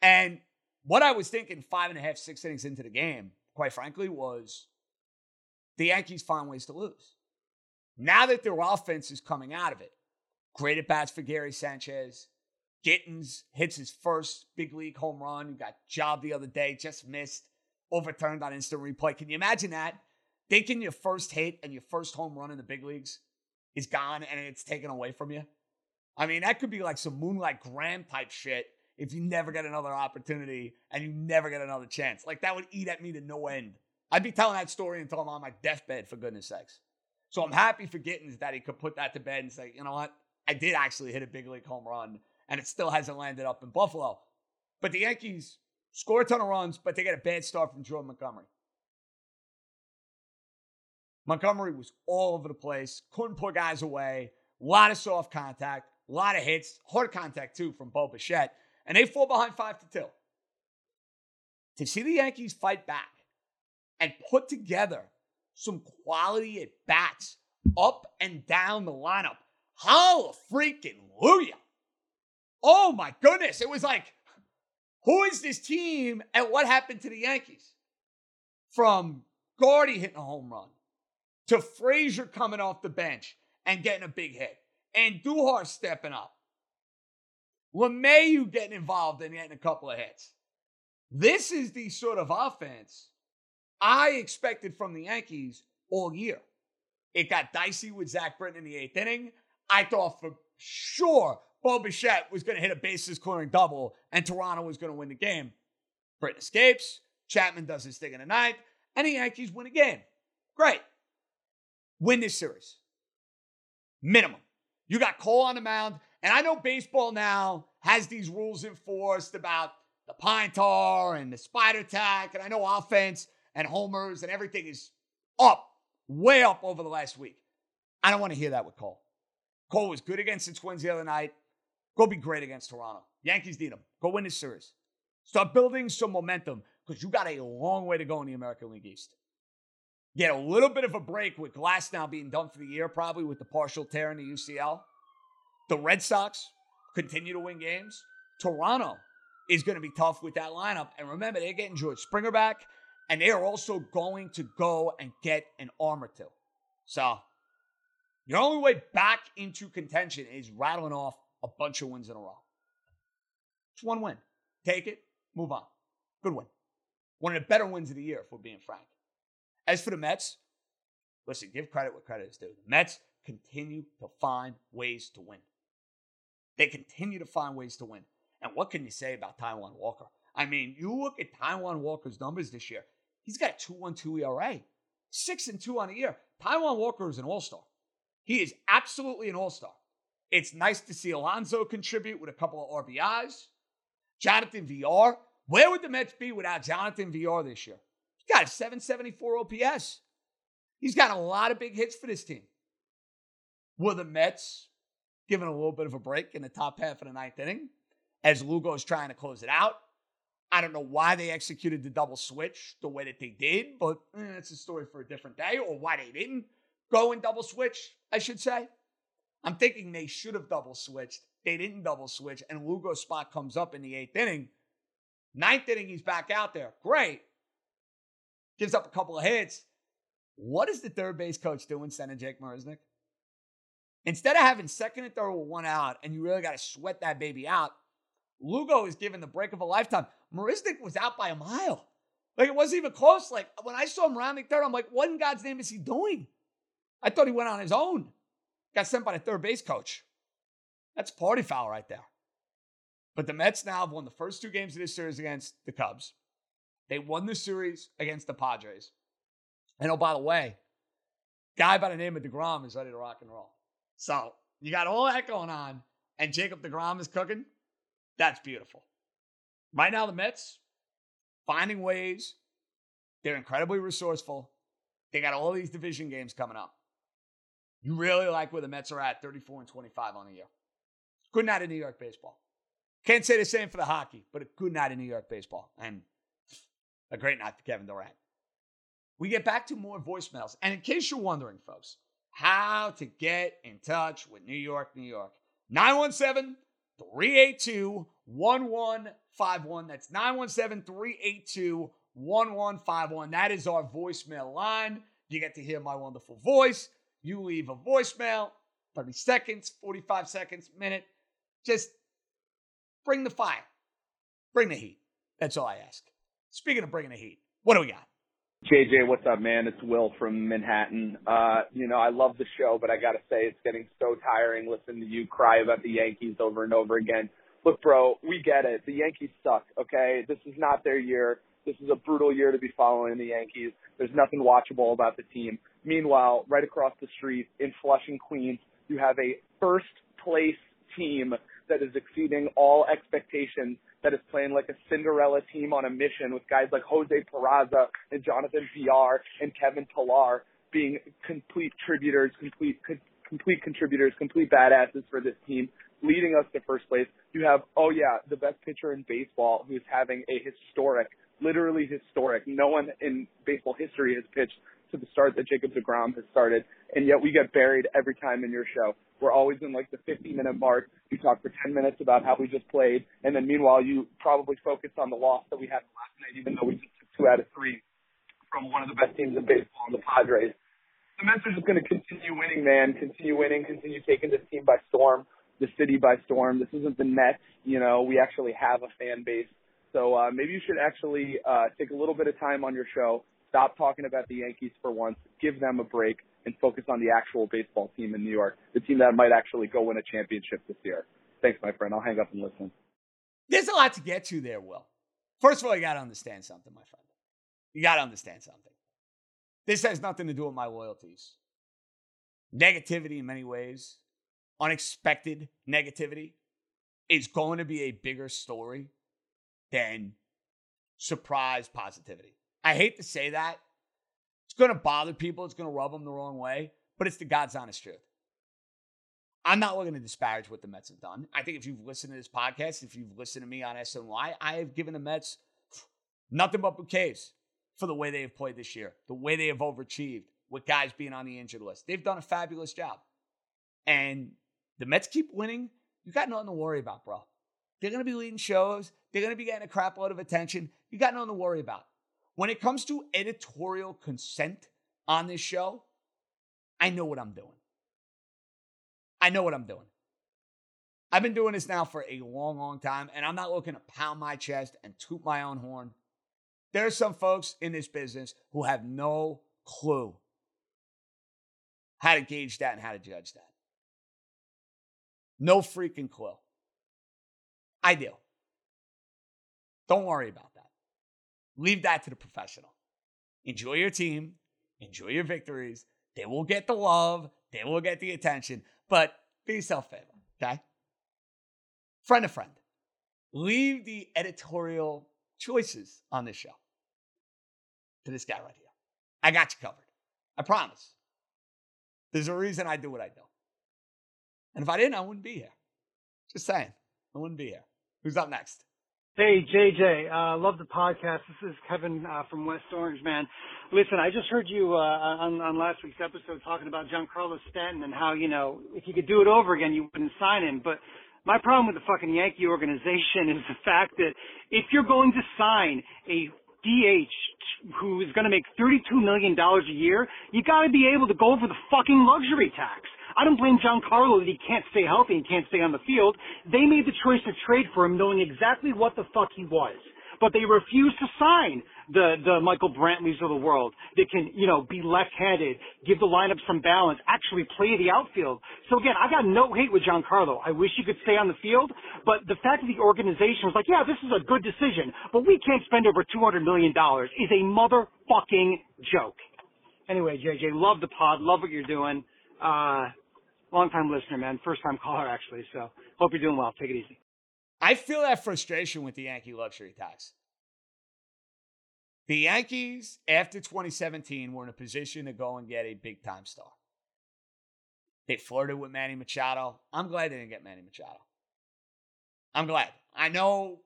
And what I was thinking five and a half, six innings into the game, quite frankly, was the Yankees find ways to lose. Now that their offense is coming out of it, great at bats for Gary Sanchez. Gittens hits his first big league home run. He got job the other day, just missed, overturned on instant replay. Can you imagine that? Thinking your first hit and your first home run in the big leagues is gone and it's taken away from you. I mean, that could be like some Moonlight Graham type shit if you never get another opportunity and you never get another chance. Like that would eat at me to no end. I'd be telling that story until I'm on my deathbed, for goodness sakes. So I'm happy for Gittens that he could put that to bed and say, you know what? I did actually hit a big league home run, and it still hasn't landed up in Buffalo. But the Yankees score a ton of runs, but they get a bad start from Jordan Montgomery. Montgomery was all over the place, couldn't put guys away, a lot of soft contact, a lot of hits, hard contact too from Bo Bichette and they fall behind five to two. To see the Yankees fight back and put together some quality at bats up and down the lineup. Hallelujah. Oh my goodness. It was like, Who is this team and what happened to the Yankees? From Gardy hitting a home run to Frazier coming off the bench and getting a big hit and Duhar stepping up. LeMahieu getting involved and getting a couple of hits. This is the sort of offense I expected from the Yankees all year. It got dicey with Zach Britton in the eighth inning. I thought for sure Bo Bichette was going to hit a bases clearing double and Toronto was going to win the game. Britton escapes. Chapman does his thing in the ninth, and the Yankees win a game. Great. Win this series. Minimum. You got Cole on the mound, and I know baseball now has these rules enforced about the pine tar and the spider tack, and I know offense and homers and everything is up, way up over the last week. I don't want to hear that with Cole. Cole was good against the Twins the other night. Go be great against Toronto. Yankees need him. Go win this series. Start building some momentum because you got a long way to go in the American League East. Get a little bit of a break with Glasnow being done for the year, probably with the partial tear in the UCL. The Red Sox continue to win games. Toronto is going to be tough with that lineup. And remember, they're getting George Springer back, and they are also going to go and get an arm or two. So, your only way back into contention is rattling off a bunch of wins in a row. It's one win. Take it, move on. Good win. One of the better wins of the year, if we're being frank. As for the Mets, listen, give credit what credit is due. The Mets continue to find ways to win. They continue to find ways to win. And what can you say about Taijuan Walker? I mean, you look at Taijuan Walker's numbers this year. He's got a 2.12 ERA, six and two on the year. Taijuan Walker is an all-star. He is absolutely an all-star. It's nice to see Alonso contribute with a couple of RBIs. Jonathan Villar. Where would the Mets be without Jonathan Villar this year? He's got a 774 OPS. He's got a lot of big hits for this team. Were the Mets given a little bit of a break in the top half of the ninth inning as Lugo is trying to close it out? I don't know why they executed the double switch the way that they did, but eh, that's a story for a different day, or why they didn't go and double switch, I should say. I'm thinking they should have double switched. They didn't double switch, and Lugo's spot comes up in the eighth inning. Ninth inning, he's back out there. Great. Gives up a couple of hits. What is the third base coach doing, sending Jake Marisnick? Instead of having second and third with one out, and you really got to sweat that baby out, Lugo is given the break of a lifetime. Marisnick was out by a mile. Like it wasn't even close. Like when I saw him rounding third, I'm like, what in God's name is he doing? I thought he went on his own. Got sent by the third base coach. That's party foul right there. But the Mets now have won the first two games of this series against the Cubs. They won the series against the Padres. And oh, by the way, guy by the name of DeGrom is ready to rock and roll. So you got all that going on, and Jacob DeGrom is cooking. That's beautiful. Right now, the Mets finding ways. They're incredibly resourceful. They got all these division games coming up. You really like where the Mets are at 34 and 25 on the year. Good night in New York baseball. Can't say the same for the hockey, but a good night in New York baseball. And a great night for Kevin Durant. We get back to more voicemails. And in case you're wondering, folks, how to get in touch with New York, New York, 917 382 1151. That's 917 382 1151. That is our voicemail line. You get to hear my wonderful voice. You leave a voicemail, 30 seconds, 45 seconds, minute. Just bring the fire, bring the heat. That's all I ask. Speaking of bringing the heat, what do we got? JJ, what's up, man? It's Will from Manhattan. Uh, you know, I love the show, but I gotta say it's getting so tiring listening to you cry about the Yankees over and over again. Look, bro, we get it. The Yankees suck, okay? This is not their year. This is a brutal year to be following the Yankees. There's nothing watchable about the team. Meanwhile, right across the street in Flushing, Queens, you have a first place team that is exceeding all expectations, that is playing like a Cinderella team on a mission with guys like Jose Peraza and Jonathan Villar and Kevin Pillar being complete tributors, complete complete contributors, complete badasses for this team, leading us to first place. You have, oh yeah, the best pitcher in baseball who's having a historic literally historic. No one in baseball history has pitched to the start that Jacob DeGrom has started, and yet we get buried every time in your show. We're always in like the 50 minute mark. You talk for 10 minutes about how we just played, and then meanwhile you probably focus on the loss that we had last night, even though we just took two out of three from one of the best teams in baseball, the Padres. The Mets are just going to continue winning, man. Continue winning. Continue taking this team by storm, the city by storm. This isn't the Nets. You know, we actually have a fan base. So uh, maybe you should actually uh, take a little bit of time on your show. Stop talking about the Yankees for once. Give them a break and focus on the actual baseball team in New York, the team that might actually go win a championship this year. Thanks, my friend. I'll hang up and listen. There's a lot to get to there, Will. First of all, you got to understand something, my friend. You got to understand something. This has nothing to do with my loyalties. Negativity in many ways, unexpected negativity, is going to be a bigger story than surprise positivity. I hate to say that. Going to bother people, it's going to rub them the wrong way, but it's the God's honest truth. I'm not looking to disparage what the Mets have done. I think if you've listened to this podcast, if you've listened to me on SNY, I have given the Mets nothing but bouquets for the way they have played this year, the way they have overachieved with guys being on the injured list. They've done a fabulous job. And the Mets keep winning. You got nothing to worry about, bro. They're going to be leading shows. They're going to be getting a crap load of attention. You got nothing to worry about. When it comes to editorial consent on this show, I know what I'm doing. I know what I'm doing. I've been doing this now for a long, long time, and I'm not looking to pound my chest and toot my own horn. There are some folks in this business who have no clue how to gauge that and how to judge that. No freaking clue. I do. Don't worry about that. Leave that to the professional. Enjoy your team, enjoy your victories. They will get the love, they will get the attention, but be yourself favor, okay? Friend of friend. Leave the editorial choices on this show to this guy right here. I got you covered. I promise. There's a reason I do what I do. And if I didn't, I wouldn't be here. Just saying, I wouldn't be here. Who's up next? Hey, JJ, uh, love the podcast. This is Kevin uh, from West Orange, man. Listen, I just heard you uh, on, on last week's episode talking about Giancarlo Stanton and how, you know, if you could do it over again, you wouldn't sign him. But my problem with the fucking Yankee organization [laughs] is the fact that if you're going to sign a DH who is going to make $32 million a year, you got to be able to go over the fucking luxury tax. I don't blame Giancarlo that he can't stay healthy and can't stay on the field. They made the choice to trade for him knowing exactly what the fuck he was. But they refused to sign the, the Michael Brantleys of the world that can, you know, be left-handed, give the lineup some balance, actually play the outfield. So again, I got no hate with Giancarlo. I wish he could stay on the field, but the fact that the organization was like, yeah, this is a good decision, but we can't spend over $200 million is a motherfucking joke. Anyway, JJ, love the pod, love what you're doing. Uh, long time listener, man. First time caller, actually. So hope you're doing well. Take it easy. I feel that frustration with the Yankee luxury tax. The Yankees, after 2017, were in a position to go and get a big time star. They flirted with Manny Machado. I'm glad they didn't get Manny Machado. I'm glad. I know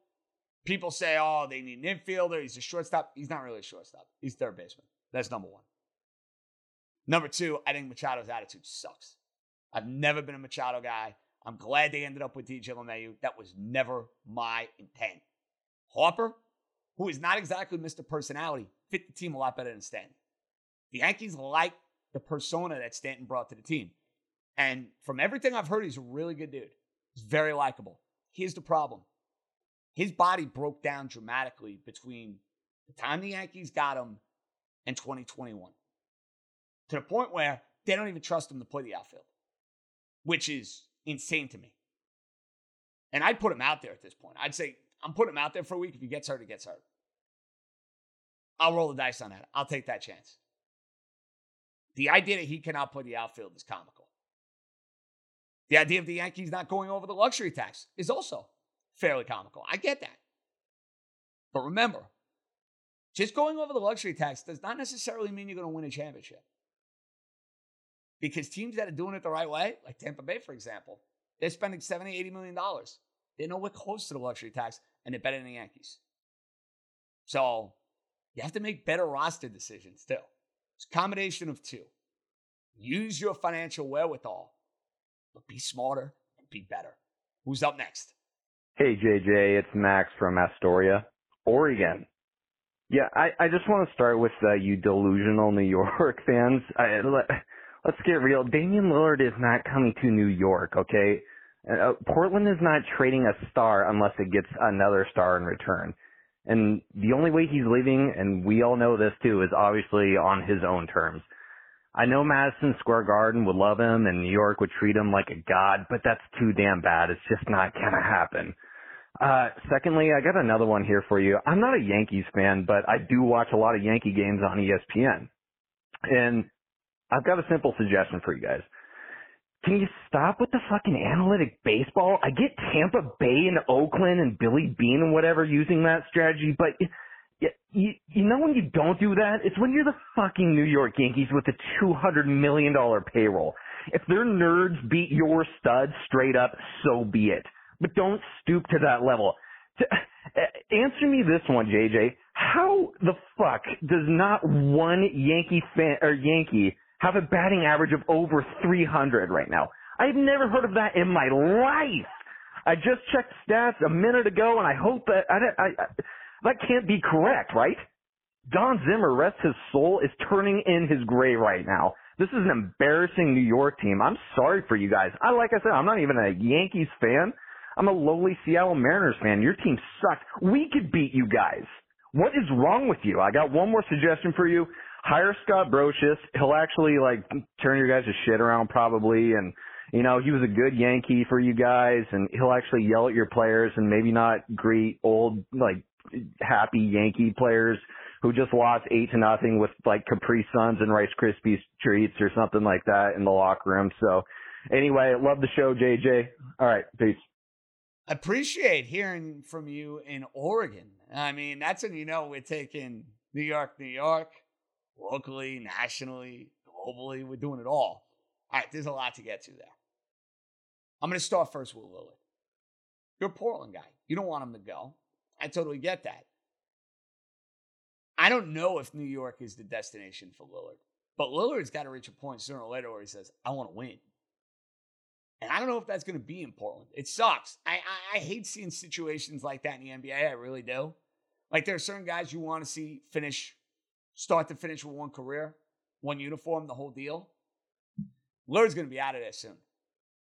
people say, oh, they need an infielder. He's a shortstop. He's not really a shortstop. He's third baseman. That's number one. Number two, I think Machado's attitude sucks. I've never been a Machado guy. I'm glad they ended up with DJ LeMahieu. That was never my intent. Harper, who is not exactly Mr. Personality, fit the team a lot better than Stanton. The Yankees like the persona that Stanton brought to the team. And from everything I've heard, he's a really good dude. He's very likable. Here's the problem his body broke down dramatically between the time the Yankees got him and 2021 to the point where they don't even trust him to play the outfield, which is insane to me. And I'd put him out there at this point. I'd say, I'm putting him out there for a week. If he gets hurt, he gets hurt. I'll roll the dice on that. I'll take that chance. The idea that he cannot play the outfield is comical. The idea of the Yankees not going over the luxury tax is also fairly comical. I get that. But remember, just going over the luxury tax does not necessarily mean you're going to win a championship. Because teams that are doing it the right way, like Tampa Bay, for example, they're spending 70, 80 million dollars. They're nowhere close to the luxury tax, and they're better than the Yankees. So you have to make better roster decisions too. It's a combination of two. Use your financial wherewithal, but be smarter and be better. Who's up next? Hey, JJ, it's Max from Astoria, Oregon. Yeah, I, I just want to start with uh, you delusional New [laughs] York fans. I, let's get real. Damian Lillard is not coming to New York, okay? Uh, Portland is not trading a star unless it gets another star in return. And the only way he's leaving, and we all know this too, is obviously on his own terms. I know Madison Square Garden would love him and New York would treat him like a god, but that's too damn bad. It's just not gonna happen. Uh, secondly, I got another one here for you. I'm not a Yankees fan, but I do watch a lot of Yankee games on ESPN. And I've got a simple suggestion for you guys. Can you stop with the fucking analytic baseball? I get Tampa Bay and Oakland and Billy Beane and whatever using that strategy, but you, you know when you don't do that? It's when you're the fucking New York Yankees with a $200 million payroll. If their nerds beat your studs straight up, so be it. But don't stoop to that level. To, uh, answer me this one, JJ. How the fuck does not one Yankee fan or Yankee have a batting average of over 300 right now? I've never heard of that in my life. I just checked stats a minute ago, and I hope that I, I, I that can't be correct, right? Don Zimmer, rest his soul, is turning in his grave right now. This is an embarrassing New York team. I'm sorry for you guys. I like I said, I'm not even a Yankees fan. I'm a lowly Seattle Mariners fan. Your team sucks. We could beat you guys. What is wrong with you? I got one more suggestion for you. Hire Scott Brosius. He'll actually like turn your guys' shit around probably and you know, he was a good Yankee for you guys and he'll actually yell at your players and maybe not greet old like happy Yankee players who just lost eight to nothing with like Capri Suns and Rice Krispies treats or something like that in the locker room. So anyway, love the show, JJ. All right, peace. Appreciate hearing from you in Oregon. I mean, that's when you know we're taking New York, New York, locally, nationally, globally. We're doing it all. All right, there's a lot to get to there. I'm going to start first with Lillard. You're a Portland guy. You don't want him to go. I totally get that. I don't know if New York is the destination for Lillard, but Lillard's got to reach a point sooner or later where he says, I want to win. And I don't know if that's going to be in Portland. It sucks. I, I, I hate seeing situations like that in the NBA. I really do. Like there are certain guys you want to see finish, start to finish with one career, one uniform, the whole deal. Lillard's going to be out of there soon.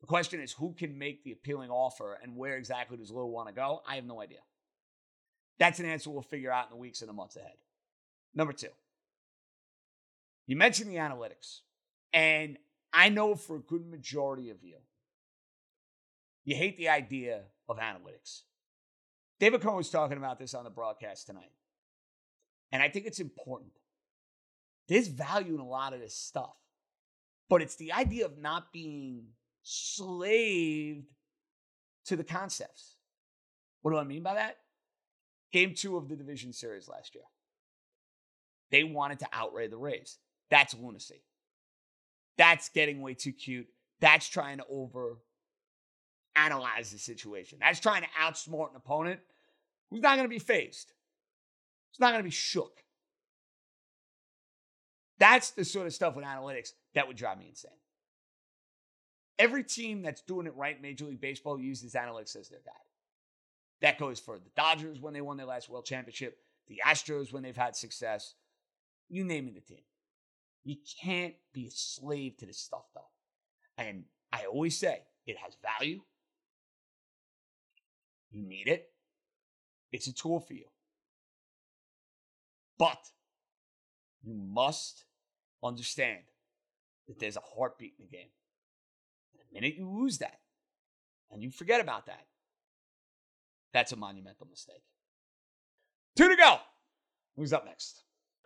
The question is who can make the appealing offer and where exactly does Lillard want to go? I have no idea. That's an answer we'll figure out in the weeks and the months ahead. Number two, you mentioned the analytics. And I know for a good majority of you, you hate the idea of analytics. David Cohen was talking about this on the broadcast tonight. And I think it's important. There's value in a lot of this stuff, but it's the idea of not being slaved to the concepts. What do I mean by that? Game two of the division series last year. They wanted to outrate the Rays. That's lunacy. That's getting way too cute. That's trying to over analyze the situation. That's trying to outsmart an opponent who's not going to be phased. It's not going to be shook. That's the sort of stuff with analytics that would drive me insane. Every team that's doing it right, Major League Baseball, uses analytics as their guide. That goes for the Dodgers when they won their last World Championship, the Astros when they've had success. You name it the team. You can't be a slave to this stuff, though. And I always say it has value. You need it. It's a tool for you. But you must understand that there's a heartbeat in the game. And the minute you lose that and you forget about that, that's a monumental mistake. Two to go. Who's up next?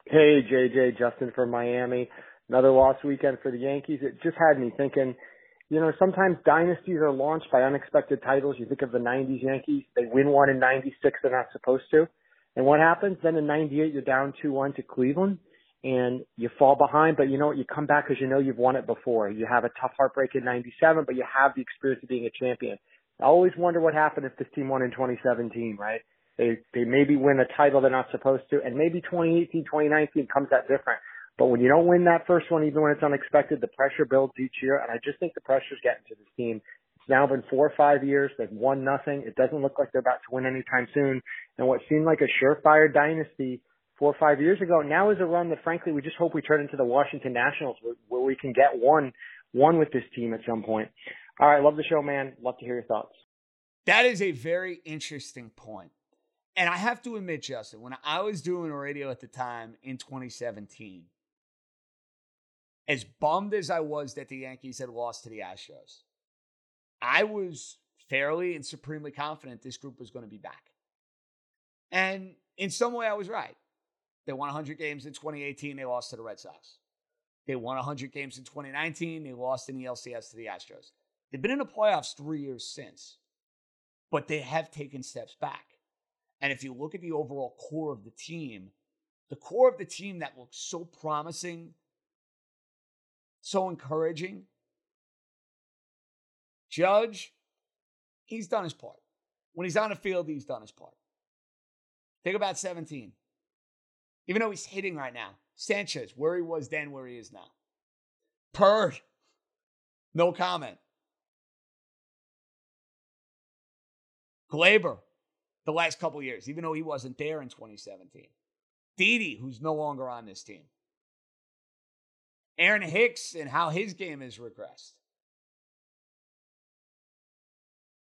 Hey, JJ, Justin from Miami. Another loss weekend for the Yankees. It just had me thinking, you know, sometimes dynasties are launched by unexpected titles. You think of the 90s Yankees, they win one in 96 they're not supposed to. And what happens? Then in 98, you're down 2-1 to Cleveland and you fall behind, but you know what? You come back because you know you've won it before. You have a tough heartbreak in 97, but you have the experience of being a champion. I always wonder what happened if this team won in 2017, right? They they maybe win a title they're not supposed to, and maybe 2018, 2019 comes out different. But when you don't win that first one, even when it's unexpected, the pressure builds each year, and I just think the pressure's getting to this team. It's now been four or five years. They've won nothing. It doesn't look like they're about to win anytime soon. And what seemed like a surefire dynasty four or five years ago now is a run that, frankly, we just hope we turn into the Washington Nationals, where, we can get one one with this team at some point. All right, love the show, man. Love to hear your thoughts. That is a very interesting point. And I have to admit, Justin, when I was doing radio at the time in 2017, as bummed as I was that the Yankees had lost to the Astros, I was fairly and supremely confident this group was going to be back. And in some way, I was right. They won 100 games in 2018, they lost to the Red Sox. They won 100 games in 2019, they lost in the LCS to the Astros. They've been in the playoffs three years since, but they have taken steps back. And if you look at the overall core of the team, the core of the team that looks so promising, so encouraging, Judge, he's done his part. When he's on the field, he's done his part. Think about 17. Even though he's hitting right now, Sanchez, where he was then, where he is now. Purd, no comment. Gleyber, the last couple years, even though he wasn't there in 2017. Didi, who's no longer on this team. Aaron Hicks and how his game has regressed.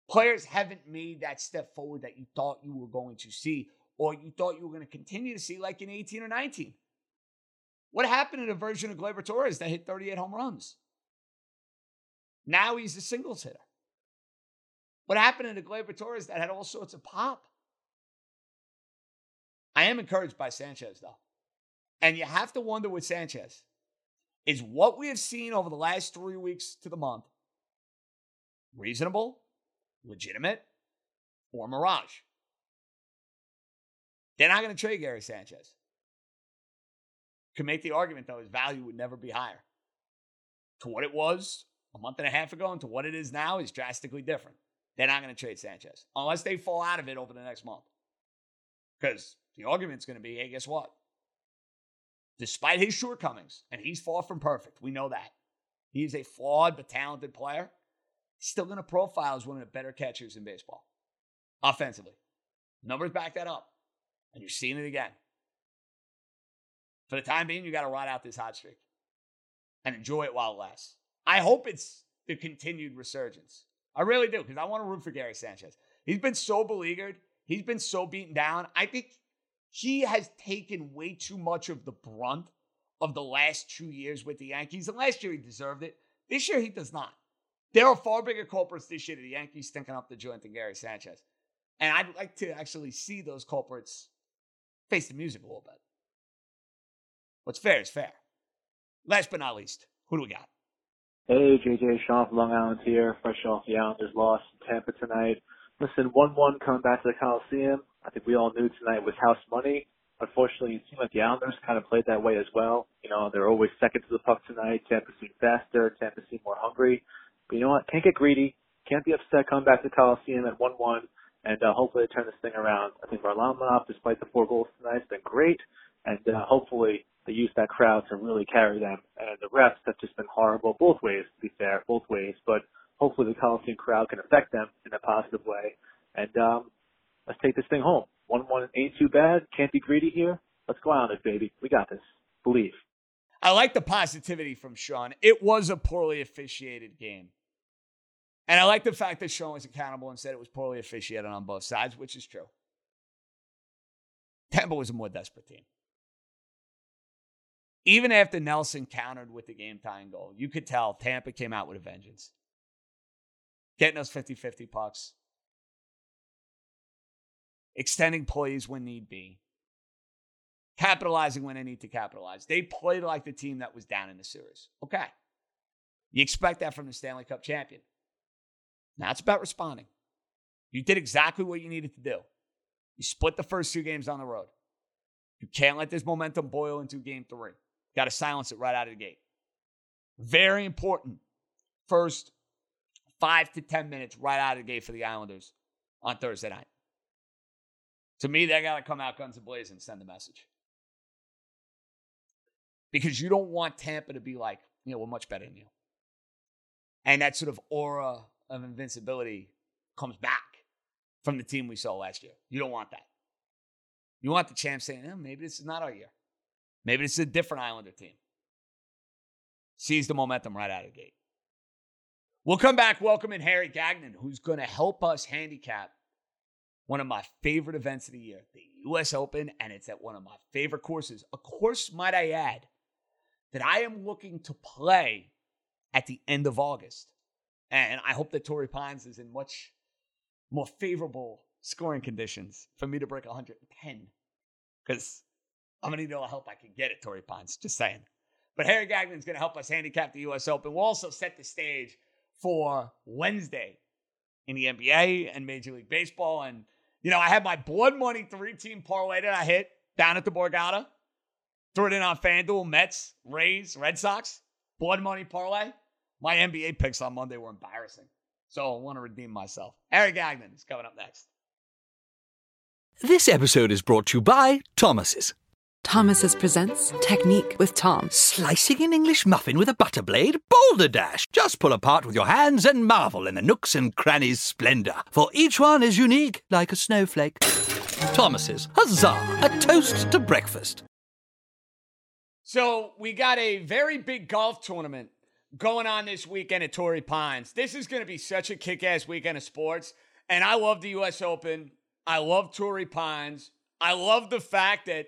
Players haven't made that step forward that you thought you were going to see or you thought you were going to continue to see like in 18 or 19. What happened in a version of Gleyber Torres that hit 38 home runs? Now he's a singles hitter. What happened in a Gleyber Torres that had all sorts of pop? I am encouraged by Sanchez, though. And you have to wonder with Sanchez is what we have seen over the last three weeks to the month reasonable, legitimate, or mirage? They're not going to trade Gary Sanchez. Can make the argument, though, his value would never be higher. To what it was a month and a half ago and to what it is now is drastically different. They're not going to trade Sanchez unless they fall out of it over the next month. Because the argument's going to be hey, guess what? Despite his shortcomings, and he's far from perfect, we know that. He is a flawed but talented player. He's still going to profile as one of the better catchers in baseball offensively. Numbers back that up. And you're seeing it again. For the time being, you got to ride out this hot streak and enjoy it while it lasts. I hope it's the continued resurgence. I really do, because I want to root for Gary Sanchez. He's been so beleaguered, he's been so beaten down. I think he has taken way too much of the brunt of the last two years with the Yankees. And last year he deserved it. This year he does not. There are far bigger culprits this year to the Yankees stinking up the joint than Gary Sanchez. And I'd like to actually see those culprits face the music a little bit. What's fair is fair. Last but not least, who do we got? Hey, JJ, Sean from Long Island here, fresh off the Islanders loss in Tampa tonight. Listen, 1-1 coming back to the Coliseum. I think we all knew tonight was house money. Unfortunately, it seemed like the Islanders kind of played that way as well. You know, they're always second to the puck tonight. Tampa seemed faster. Tampa seemed more hungry. But you know what? Can't get greedy. Can't be upset coming back to the Coliseum at 1-1. And uh, hopefully they turn this thing around. I think Varlamov, despite the four goals tonight, has been great. And uh, hopefully they use that crowd to really carry them. And the refs have just been horrible both ways, to be fair, both ways. But hopefully the Coliseum crowd can affect them in a positive way. And um, let's take this thing home. One one ain't too bad. Can't be greedy here. Let's go out it, baby. We got this. Believe. I like the positivity from Sean. It was a poorly officiated game. And I like the fact that Sean was accountable and said it was poorly officiated on both sides, which is true. Tampa was a more desperate team. Even after Nelson countered with the game tying goal, you could tell Tampa came out with a vengeance. Getting those 50 50 pucks, extending plays when need be, capitalizing when they need to capitalize. They played like the team that was down in the series. Okay. You expect that from the Stanley Cup champion. Now it's about responding. You did exactly what you needed to do. You split the first two games on the road. You can't let this momentum boil into game three. Got to silence it right out of the gate. Very important. First five to 10 minutes right out of the gate for the Islanders on Thursday night. To me, they got to come out guns blazing and send the message. Because you don't want Tampa to be like, you know, we're much better than you. And that sort of aura of invincibility comes back from the team we saw last year. You don't want that. You want the champ saying, eh, maybe this is not our year. Maybe this is a different Islander team. Seize the momentum right out of the gate. We'll come back welcoming Harry Gagnon, who's going to help us handicap one of my favorite events of the year, the US Open, and it's at one of my favorite courses. A course, might I add, that I am looking to play at the end of August. And I hope that Torrey Pines is in much more favorable scoring conditions for me to break 110. Because I'm going to need all the help I can get at Torrey Pines, just saying. But Harry Gagnon's going to help us handicap the US Open. We'll also set the stage for Wednesday in the NBA and Major League Baseball. And, you know, I had my blood money three team parlay that I hit down at the Borgata. Threw it in on FanDuel, Mets, Rays, Red Sox, blood money parlay. My NBA picks on Monday were embarrassing. So I want to redeem myself. Eric Gagnon is coming up next. This episode is brought to you by Thomas's. Thomas's presents Technique with Tom. Slicing an English muffin with a butter blade? Boulder Dash! Just pull apart with your hands and marvel in the nooks and crannies' splendor, for each one is unique like a snowflake. Thomas's, huzzah! A toast to breakfast. So we got a very big golf tournament going on this weekend at Torrey Pines. This is going to be such a kick ass weekend of sports. And I love the U.S. Open. I love Torrey Pines. I love the fact that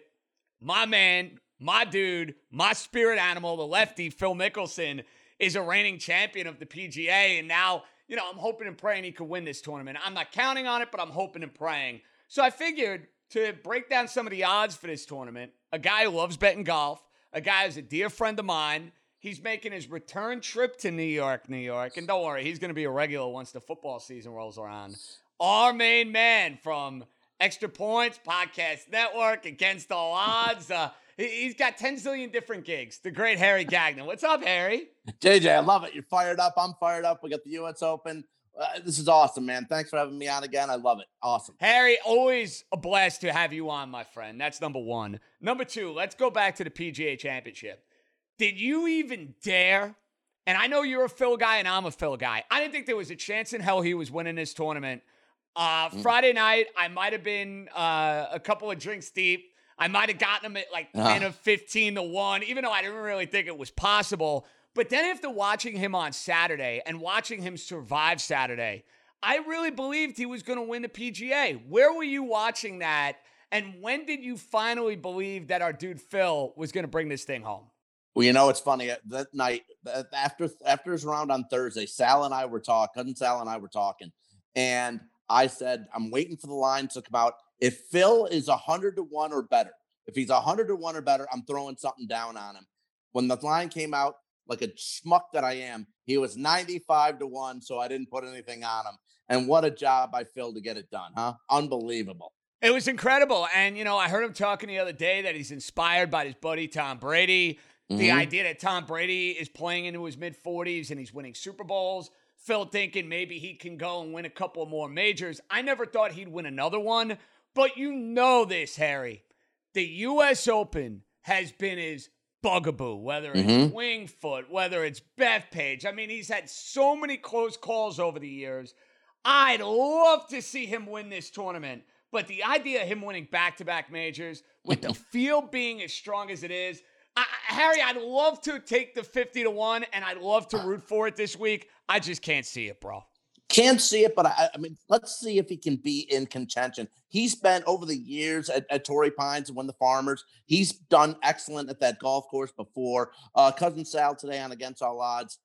my man, my dude, my spirit animal, the lefty, Phil Mickelson, is a reigning champion of the PGA. And now, you know, I'm hoping and praying he could win this tournament. I'm not counting on it, but I'm hoping and praying. So I figured to break down some of the odds for this tournament, a guy who loves betting golf, a guy who's a dear friend of mine. He's making his return trip to New York, New York. And don't worry, he's going to be a regular once the football season rolls around. Our main man from Extra Points Podcast Network, Against All Odds. Uh, he's got 10 zillion different gigs. The great Harry Gagnon. What's up, Harry? JJ, I love it. You're fired up. I'm fired up. We got the US Open. Uh, this is awesome, man. Thanks for having me on again. I love it. Awesome. Harry, always a blast to have you on, my friend. That's number one. Number two, let's go back to the PGA Championship. Did you even dare? And I know you're a Phil guy and I'm a Phil guy. I didn't think there was a chance in hell he was winning this tournament. Uh, Mm. Friday night, I might have been uh, a couple of drinks deep. I might have gotten him at like 10 Ah. or 15 to 1, even though I didn't really think it was possible. But then after watching him on Saturday and watching him survive Saturday, I really believed he was going to win the PGA. Where were you watching that? And when did you finally believe that our dude Phil was going to bring this thing home? Well, you know, it's funny. uh, That night, after after his round on Thursday, Sal and I were talking. Cousin Sal and I were talking, and I said, "I'm waiting for the line to come out. If Phil is hundred to one or better, if he's hundred to one or better, I'm throwing something down on him." When the line came out, like a schmuck that I am, he was 95 to one, so I didn't put anything on him. And what a job by Phil to get it done, huh? Unbelievable. It was incredible. And, you know, I heard him talking the other day that he's inspired by his buddy Tom Brady. The Mhm. idea that Tom Brady is playing into his mid 40s and he's winning Super Bowls. Phil thinking maybe he can go and win a couple more majors. I never thought he'd win another one. But you know this, Harry. The U.S. Open has been his bugaboo, whether it's Mhm. Winged Foot, whether it's Bethpage. I mean, he's had so many close calls over the years. I'd love to see him win this tournament. But the idea of him winning back to back majors with the [laughs] field being as strong as it is, I, Harry, I'd love to take the 50 to 1 and I'd love to root for it this week. I just can't see it, bro. Can't see it, but I, I mean, let's see if he can be in contention. He's been over the years at, at Torrey Pines and won the Farmers. He's done excellent at that golf course before. Uh, Cousin Sal today on Against All Odds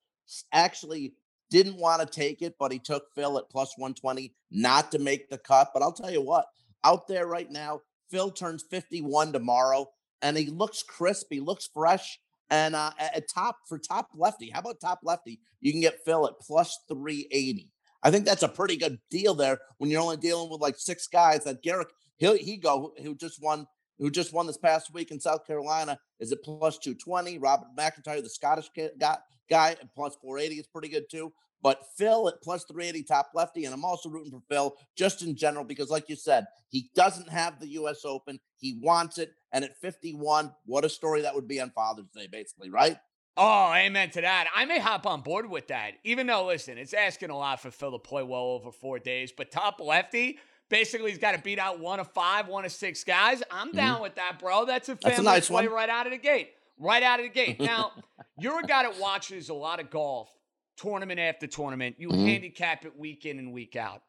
actually didn't want to take it, but he took Phil at plus 120 not to make the cut. But I'll tell you what, out there right now, Phil turns 51 tomorrow and he looks crisp. He looks fresh. And uh, at top for top lefty, how about top lefty? You can get Phil at plus 380. I think that's a pretty good deal there when you're only dealing with like six guys. That Garrick he'll Higgo who just won who just won this past week in South Carolina is at plus 220. Robert McIntyre, the Scottish guy, guy at plus 480 is pretty good too. But Phil at plus 380 top lefty, and I'm also rooting for Phil just in general because, like you said, he doesn't have the U.S. Open. He wants it. And at 51, what a story that would be on Father's Day, basically, right? Oh, amen to that. I may hop on board with that, even though, listen, it's asking a lot for Phil to play well over four days. But top lefty, basically, he's got to beat out one of five, one of six guys. I'm Mm-hmm. down with that, bro. That's a That's a nice play one. right out of the gate. Right out of the gate. Now, [laughs] you're a guy that watches a lot of golf, tournament after tournament. You Mhm. handicap it week in and week out.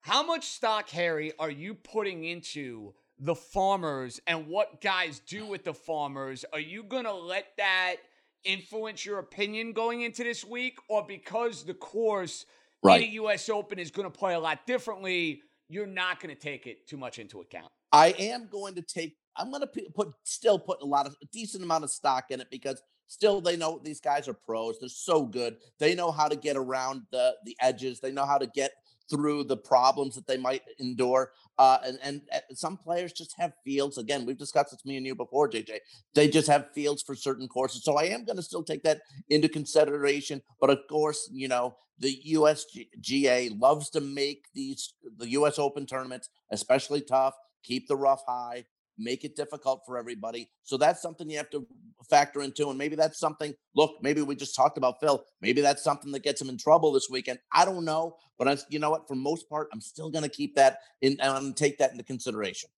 How much stock, Harry, are you putting into the farmers and what guys do with the farmers? Are you going to let that influence your opinion going into this week? Or because the course Right. in the U.S. Open is going to play a lot differently, you're not going to take it too much into account? I am going to take. I'm going to put still put a lot of a decent amount of stock in it because still they know these guys are pros. They're so good. They know how to get around the the edges. They know how to get through the problems that they might endure. Uh, and and uh, some players just have fields. Again, we've discussed this me and you before, JJ. They just have fields for certain courses. So I am going to still take that into consideration. But of course, you know the USGA loves to make these the U.S. Open tournaments especially tough. Keep the rough high. Make it difficult for everybody. So that's something you have to factor into. And maybe that's something, look, maybe we just talked about Phil. Maybe that's something that gets him in trouble this weekend. I don't know. But I, you know what? For most part, I'm still going to keep that in and take that into consideration.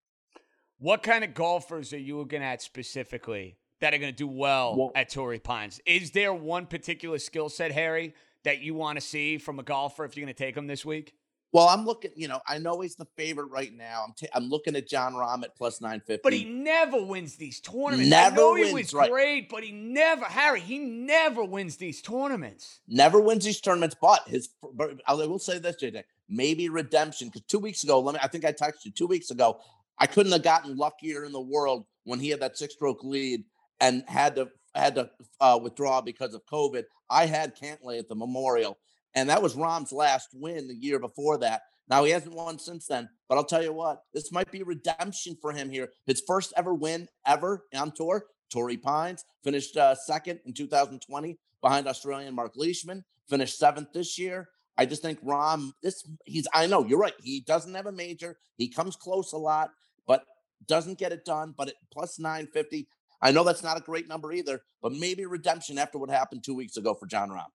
What kind of golfers are you looking at specifically that are going to do well, Well- at Torrey Pines? Is there one particular skill set, Harry, that you want to see from a golfer if you're going to take him this week? Well, I'm looking, you know, I know he's the favorite right now. I'm, ta- I'm looking at Jon Rahm at plus 950. But he never wins these tournaments. Never I know he wins, was right. great, but he never, Harry, he never wins these tournaments. never wins these tournaments, but his but I will say this, JJ, maybe redemption. Because two weeks ago, let me I think I texted you two weeks ago. I couldn't have gotten luckier in the world when he had that six stroke lead and had to had to uh, withdraw because of COVID. I had Cantlay at the Memorial, and that was Rahm's last win the year before that. Now he hasn't won since then, but I'll tell you what, this might be redemption for him here. His first ever win ever on tour. Torrey Pines finished uh, second in 2020 behind Australian Marc Leishman. Finished seventh this year. I just think Rom, this he's. I know you're right. He doesn't have a major. He comes close a lot, but doesn't get it done. But at plus 950, I know that's not a great number either. But maybe redemption after what happened two weeks ago for Jon Rahm.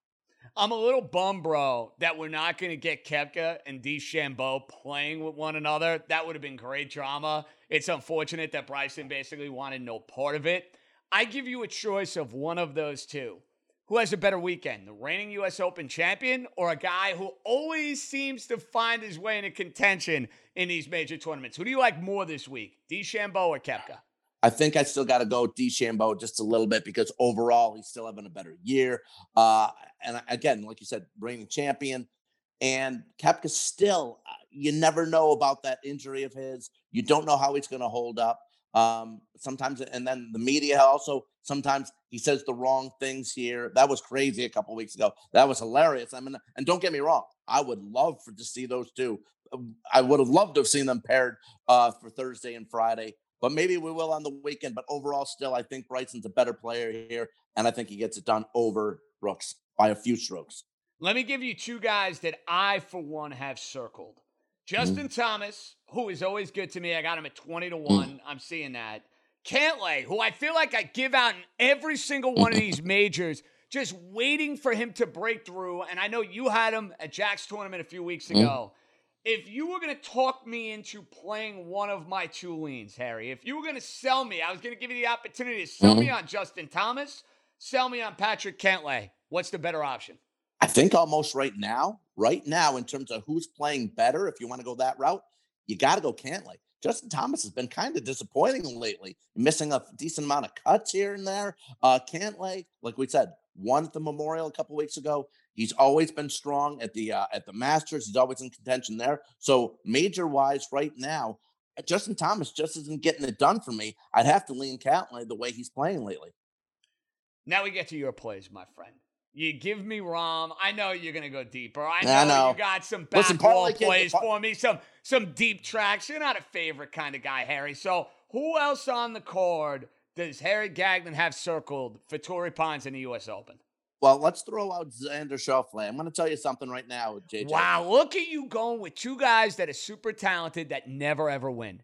I'm a little bum, bro, that we're not going to get Koepka and DeChambeau playing with one another. That would have been great drama. It's unfortunate that Bryson basically wanted no part of it. I give you a choice of one of those two. Who has a better weekend, the reigning U.S. Open champion or a guy who always seems to find his way into contention in these major tournaments? Who do you like more this week, DeChambeau or Koepka? I think I still got to go DeChambeau just a little bit because overall he's still having a better year. Uh, and again, like you said, reigning champion. And Koepka still, uh, you never know about that injury of his. You don't know how he's going to hold up. Um, sometimes, and then the media also sometimes he says the wrong things here. That was crazy a couple weeks ago. That was hilarious. I mean, and don't get me wrong, I would love for to see those two. Um, I would have loved to have seen them paired uh, for Thursday and Friday but maybe we will on the weekend. But overall, still, I think Bryson's a better player here, and I think he gets it done over Brooks by a few strokes. Let me give you two guys that I, for one, have circled. Mm-hmm. Justin Thomas, who is always good to me. I got him at 20 to mm. 1. I'm seeing that. Cantlay, who I feel like I give out in every single one of [clears throat] these majors, just waiting for him to break through. And I know you had him at Jack's tournament a few weeks mm. ago. If you were going to talk me into playing one of my two leans, Harry, if you were going to sell me, I was going to give you the opportunity to sell me on Justin Thomas, sell me on Patrick Cantlay. What's the better option? I think almost right now, right now, in terms of who's playing better, if you want to go that route, you got to go Cantlay. Justin Thomas has been kind of disappointing lately, missing a decent amount of cuts here and there. Uh, Cantlay, like we said, won at the Memorial a couple weeks ago. He's always been strong at the uh, at the Masters. He's always in contention there. So major wise, right now, Justin Thomas just isn't getting it done for me. I'd have to lean Cantlay the way he's playing lately. Now we get to your plays, my friend. You give me Rahm. I know you're gonna go deeper. I know, I know. you got some Listen, back wall plays for me, some some deep tracks. You're not a favorite kind of guy, Harry. So who else on the card does Harry Gagnon have circled for Torrey Pines in the U.S. Open? Well, let's throw out Xander Schauffele. I'm going to tell you something right now, JJ. Wow, look at you going with two guys that are super talented that never ever win.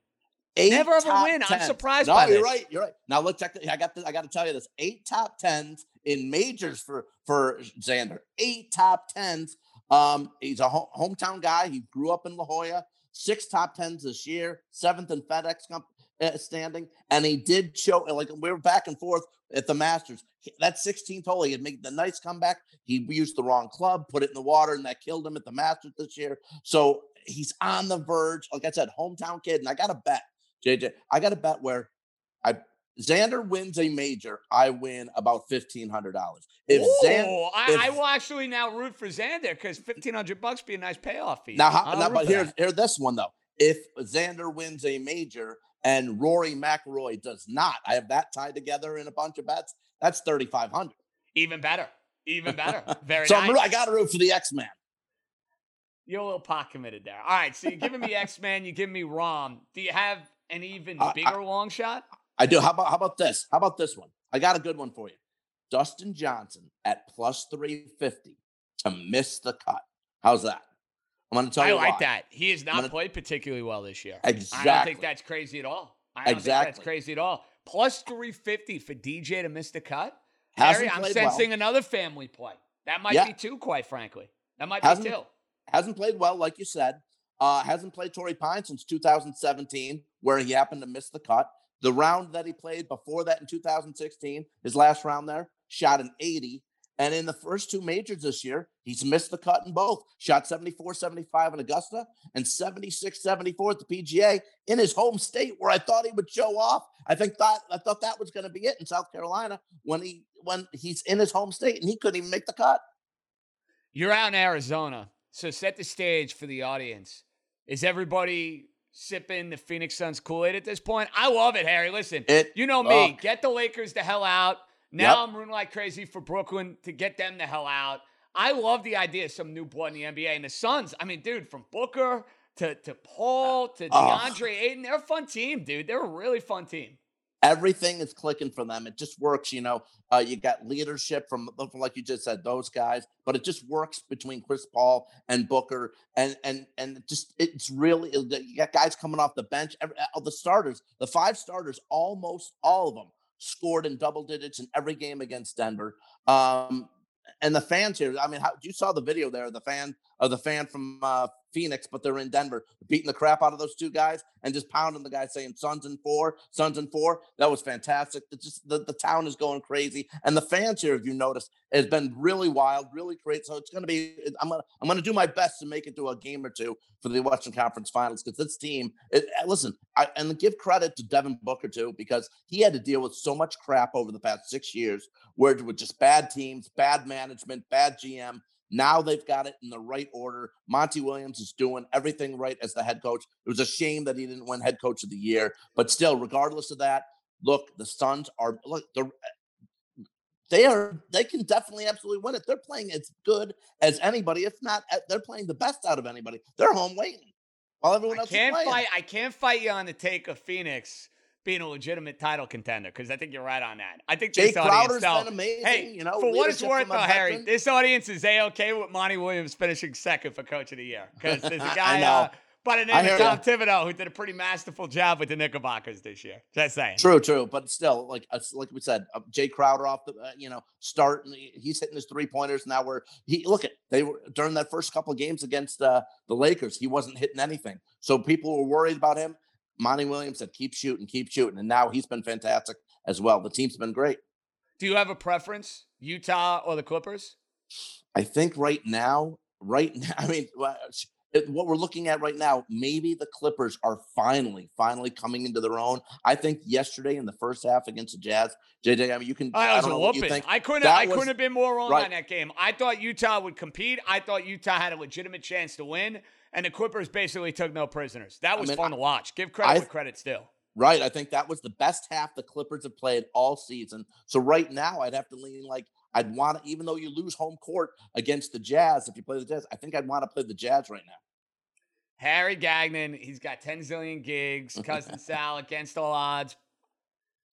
Eight never ever win. I'm surprised no, by you're this. right. You're right. Now look, check. The, I got. The, I got to tell you this. Eight top tens in majors for for Xander. Eight top tens. Um, he's a ho- hometown guy. He grew up in La Jolla. Six top tens this year. Seventh in FedEx Cup Eh, standing, and he did show like we were back and forth at the Masters. That 16th hole, he had made the nice comeback. He used the wrong club, put it in the water, and that killed him at the Masters this year. So he's on the verge. Like I said, hometown kid, and I got to bet, JJ. I got to bet where I Xander wins a major, I win about fifteen hundred dollars. If Xander, I, I will actually now root for Xander because fifteen hundred bucks be a nice payoff fee. Now, how, now but here's here, here, this one though. If Xander wins a major and Rory McIlroy does not, I have that tied together in a bunch of bets. That's thirty five hundred. even better, even better. [laughs] Very so nice. I'm, I got to root for the X Man. You're a little pot committed there. All right, so you're giving me X Man, you give me Rahm. Do you have an even I- I- bigger long shot? I do. How about how about this? How about this one? I got a good one for you. Dustin Johnson at plus three fifty to miss the cut. How's that? I'm going to tell I you like why. that. He has not gonna- played particularly well this year. Exactly. I don't think that's crazy at all. I don't think that's crazy at all. Plus 350 for DJ to miss the cut. Harry, I'm played well. sensing another family play. That might Yeah. be two, quite frankly. That might Hasn't- be two. Hasn't played well, like you said. Uh, hasn't played Torrey Pine since 2017, where he happened to miss the cut. The round that he played before that in 2016, his last round there, shot an 80. And in the first two majors this year, he's missed the cut in both. Shot 74 75 in Augusta and 76 74 at the PGA in his home state where I thought he would show off. I think that I thought that was going to be it in South Carolina when he when he's in his home state and he couldn't even make the cut. You're out in Arizona, so set the stage for the audience. Is everybody sipping the Phoenix Suns Kool Aid at this point? I love it, Harry. Listen, It- you know me. oh. Get the Lakers the hell out. Now Yep. I'm rooting like crazy for Brooklyn to get them the hell out. I love the idea of some new blood in the NBA. And the Suns, I mean, dude, from Booker to, to Paul to Oh. DeAndre Ayton, they're a fun team, dude. They're a really fun team. everything is clicking for them. It just works, you know. Uh, you got leadership from, from, like you just said, those guys, but it just works between Chris Paul and Booker, and and and just it's really you got guys coming off the bench. Every, uh, the starters, the five starters, almost all of them scored in double digits in every game against Denver. Um, and the fans here, I mean, how, you saw the video there, the fan of the fan from uh, Phoenix, but they're in Denver, beating the crap out of those two guys and just pounding the guy, saying "Suns and four, Suns and four. That was fantastic. It's just the, the town is going crazy, and the fans here, if you notice, has been really wild, really great. So it's going to be. I'm gonna I'm gonna do my best to make it to a game or two for the Western Conference Finals because this team. It, uh, listen, I, and give credit to Devin Booker too because he had to deal with so much crap over the past six years, where it was just bad teams, bad management, bad GM. Now they've got it in the right order. Monty Williams is doing everything right as the head coach. It was a shame that he didn't win head coach of the year, but still, regardless of that, look, the Suns are look they're they are they can definitely absolutely win it. They're playing as good as anybody, if not uh, they're playing the best out of anybody. They're home waiting while everyone I else can't is playing. fight. I can't fight you on the take of Phoenix being a legitimate title contender because I think you're right on that. I think Jae this audience. Crowder's though- been amazing, Hey, you know, for what it's worth, though, Harry, this audience is a okay with Monty Williams finishing second for Coach of the Year because there's a [laughs] guy uh, by the I name of Tom ya. Thibodeau who did a pretty masterful job with the Knickerbockers this year. Just saying. True, true, but still, like uh, like we said, uh, Jae Crowder off the uh, you know start, and he's hitting his three pointers now. Where he look at they were during that first couple of games against uh, the Lakers, he wasn't hitting anything, so people were worried about him. Monty Williams said, "Keep shooting, keep shooting," and now he's been fantastic as well. The team's been great. Do you have a preference, Utah or the Clippers? I think right now, right [laughs] now, I mean, Eh, what we're looking at right now, maybe the Clippers are finally, finally coming into their own. I think yesterday in the first half against the Jazz, JJ, I mean, you can. I was don't a know what you whooping. I couldn't. That I was- couldn't have been more wrong right. on that game. I thought Utah would compete. I thought Utah had a legitimate chance to win, and the Clippers basically took no prisoners. That I was mean, fun I- to watch. Give credit I- where credit still. Right. I think that was the best half the Clippers have played all season. So right now, I'd have to lean like I'd want to, even though you lose home court against the Jazz, if you play the Jazz, I think I'd want to play the Jazz right now. Harry Gagnon, he's got 10 zillion gigs. Cousin [laughs] Sal against all odds.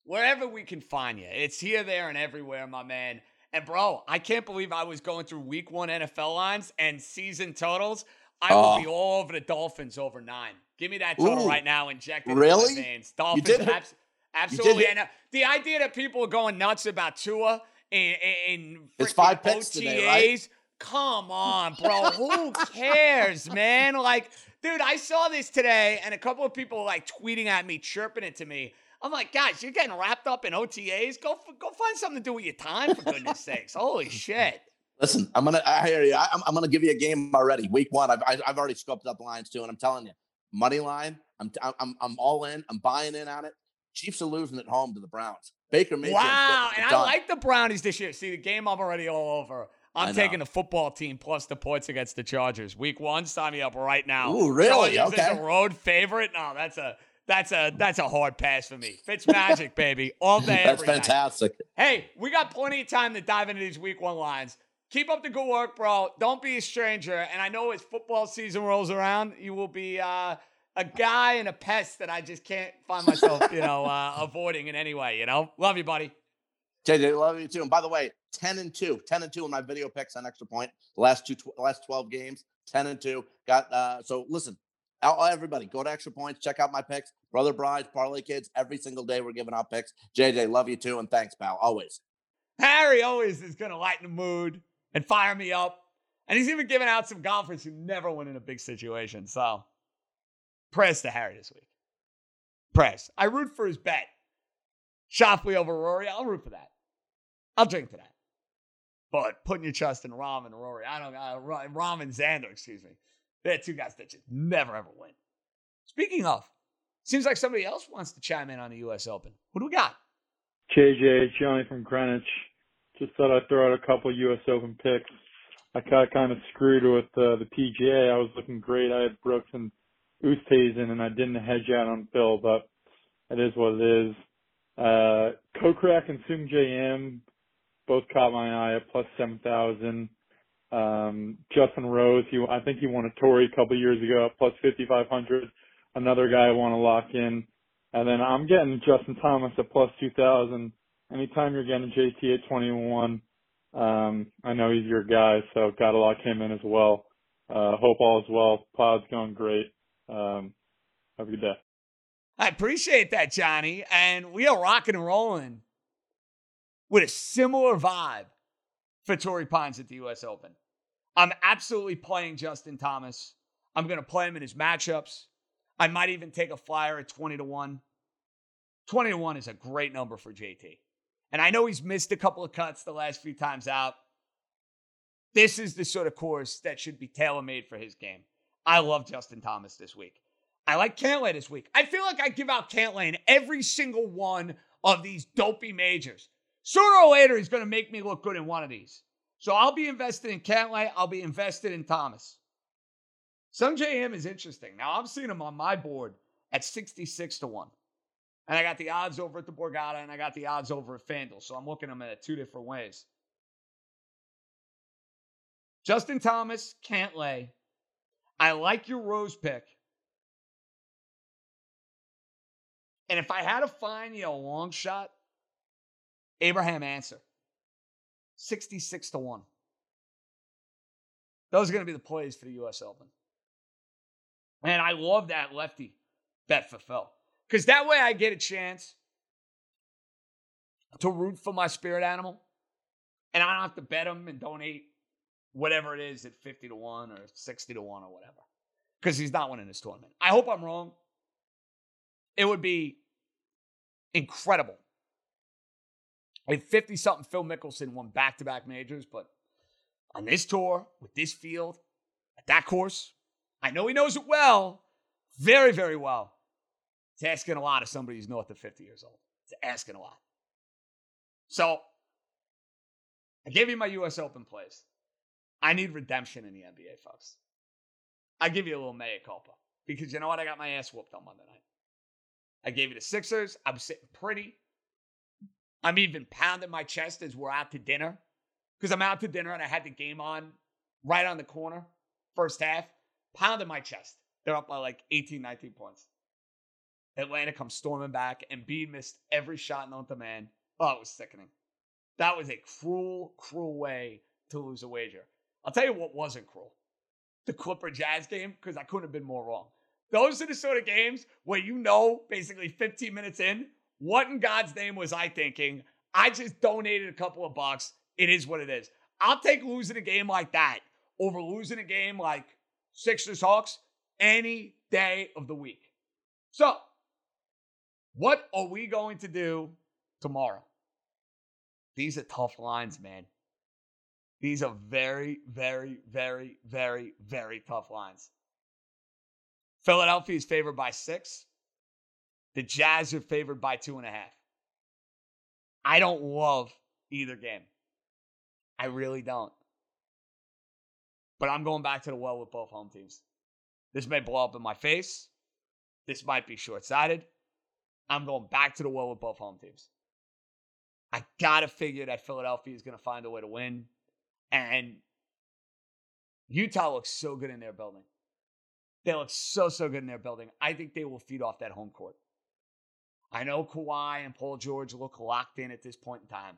Wherever we can find you, it's here, there, and everywhere, my man. And bro, I can't believe I was going through week one NFL lines and season totals. I Oh. will be all over the Dolphins over nine. Give me that total Ooh. right now, inject it Really? in my veins. You Dolphins, did abs- did absolutely. hit- And uh, the idea that people are going nuts about Tua in, in It's five picks OTAs, today, right? come on, bro. Who cares, man? Like, dude, I saw this today, and a couple of people were, like tweeting at me, chirping it to me. I'm like, guys, you're getting wrapped up in OTAs. Go, go find something to do with your time, for goodness sakes. Holy shit. Listen, I'm gonna. I hear you. I, I'm, I'm gonna give you a game already. Week one, I've I- I've already scoped up the lines too, and I'm telling you, money line. I'm I'm I'm all in. I'm buying in on it. Chiefs are losing at home to the Browns. Baker Mayfield. Wow. And I like the Brownies this year. See, the game I'm already all over. I'm taking the football team plus the points against the Chargers. Week one, sign me up right now. Ooh, really? Chargers Okay. a road favorite. No, that's a that's a that's a hard pass for me. Fitz magic, [laughs] baby, all day. That's every night. fantastic. Hey, we got plenty of time to dive into these week one lines. Keep up the good work, bro. Don't be a stranger. And I know as football season rolls around, you will be uh, a guy and a pest that I just can't find myself, you know, [laughs] uh, avoiding in any way. You know, love you, buddy. JJ, love you too. And by the way, 10 and 2, 10 and 2 in my video picks on extra point. The last two, tw- last 12 games, 10 and 2. Got uh, so listen, everybody, go to extra points, check out my picks. Brother Brides, Parlay Kids, every single day we're giving out picks. JJ, love you too, and thanks, pal. Always. Harry always is to lighten the mood and fire me up. And he's even giving out some golfers who never win in a big situation. So, prayers to Harry this week. Prayers. I root for his bet. Schauffele over Rory. I'll root for that. I'll drink to that. But putting your trust in Rahm and Rory, I don't uh, Rahm and Xander, excuse me. They're two guys that just never ever win. Speaking of, seems like somebody else wants to chime in on the U.S. Open. Who do we got? JJ, Johnny from Greenwich. Just thought I'd throw out a couple U.S. Open picks. I got kind of screwed with uh, the PGA. I was looking great. I had Brooks and Oosthuizen, and I didn't hedge out on Phil, but it is what it is. Uh, Kokrak and Sungjae Im both caught my eye at plus 7,000. Um, Justin Rose, he, I think he won a Torrey a couple years ago at plus 5,500. Another guy I want to lock in. And then I'm getting Justin Thomas at plus 2,000. Anytime you're getting JT at 21, um, I know he's your guy, so got to lock him in as well. Uh, hope all is well. Pod's going great. Um, have a good day. I appreciate that, Johnny. And we are rocking and rolling with a similar vibe for Torrey Pines at the U.S. Open. I'm absolutely playing Justin Thomas. I'm going to play him in his matchups. I might even take a flyer at 20 to 1. 20 to 1 is a great number for JT. And I know he's missed a couple of cuts the last few times out. This is the sort of course that should be tailor made for his game. I love Justin Thomas this week. I like Cantlay this week. I feel like I give out Cantlay in every single one of these dopey majors. Sooner or later, he's going to make me look good in one of these. So I'll be invested in Cantlay. I'll be invested in Thomas. Sungjae Im is interesting. Now I'm seeing him on my board at 66 to 1. And I got the odds over at the Borgata and I got the odds over at FanDuel. So I'm looking at them at two different ways. Justin Thomas, Cantlay. I like your Rose pick. And if I had to find you a long shot, Abraham Ancer. 66 to 1. Those are going to be the plays for the US Open. And I love that lefty bet for Phil. Because that way I get a chance to root for my spirit animal. And I don't have to bet him and donate whatever it is at 50 to 1 or 60 to 1 or whatever. Because he's not winning this tournament. I hope I'm wrong. It would be incredible if 50 something Phil Mickelson won back to back majors, but on this tour, with this field, at that course, I know he knows it well, very, very well. It's asking a lot of somebody who's north of 50 years old. It's asking a lot. So I gave you my US Open plays. I need redemption in the NBA, folks. I give you a little mea culpa because you know what? I got my ass whooped on Monday night. I gave you the Sixers. I'm sitting pretty. I'm even pounding my chest as we're out to dinner because I'm out to dinner and I had the game on right on the corner, first half, pounding my chest. They're up by like 18, 19 points. Atlanta comes storming back, and Embiid missed every shot known to man. Oh, it was sickening. That was a cruel, cruel way to lose a wager. I'll tell you what wasn't cruel the Clipper Jazz game, because I couldn't have been more wrong. Those are the sort of games where you know, basically 15 minutes in, what in God's name was I thinking? I just donated a couple of bucks. It is what it is. I'll take losing a game like that over losing a game like Sixers Hawks any day of the week. So, what are we going to do tomorrow? These are tough lines, man. These are very, very, very, very, very tough lines. Philadelphia is favored by six. The Jazz are favored by two and a half. I don't love either game. I really don't. But I'm going back to the well with both home teams. This may blow up in my face. This might be short sighted. I'm going back to the well with both home teams. I got to figure that Philadelphia is going to find a way to win. And Utah looks so good in their building. They look so, so good in their building. I think they will feed off that home court. I know Kawhi and Paul George look locked in at this point in time,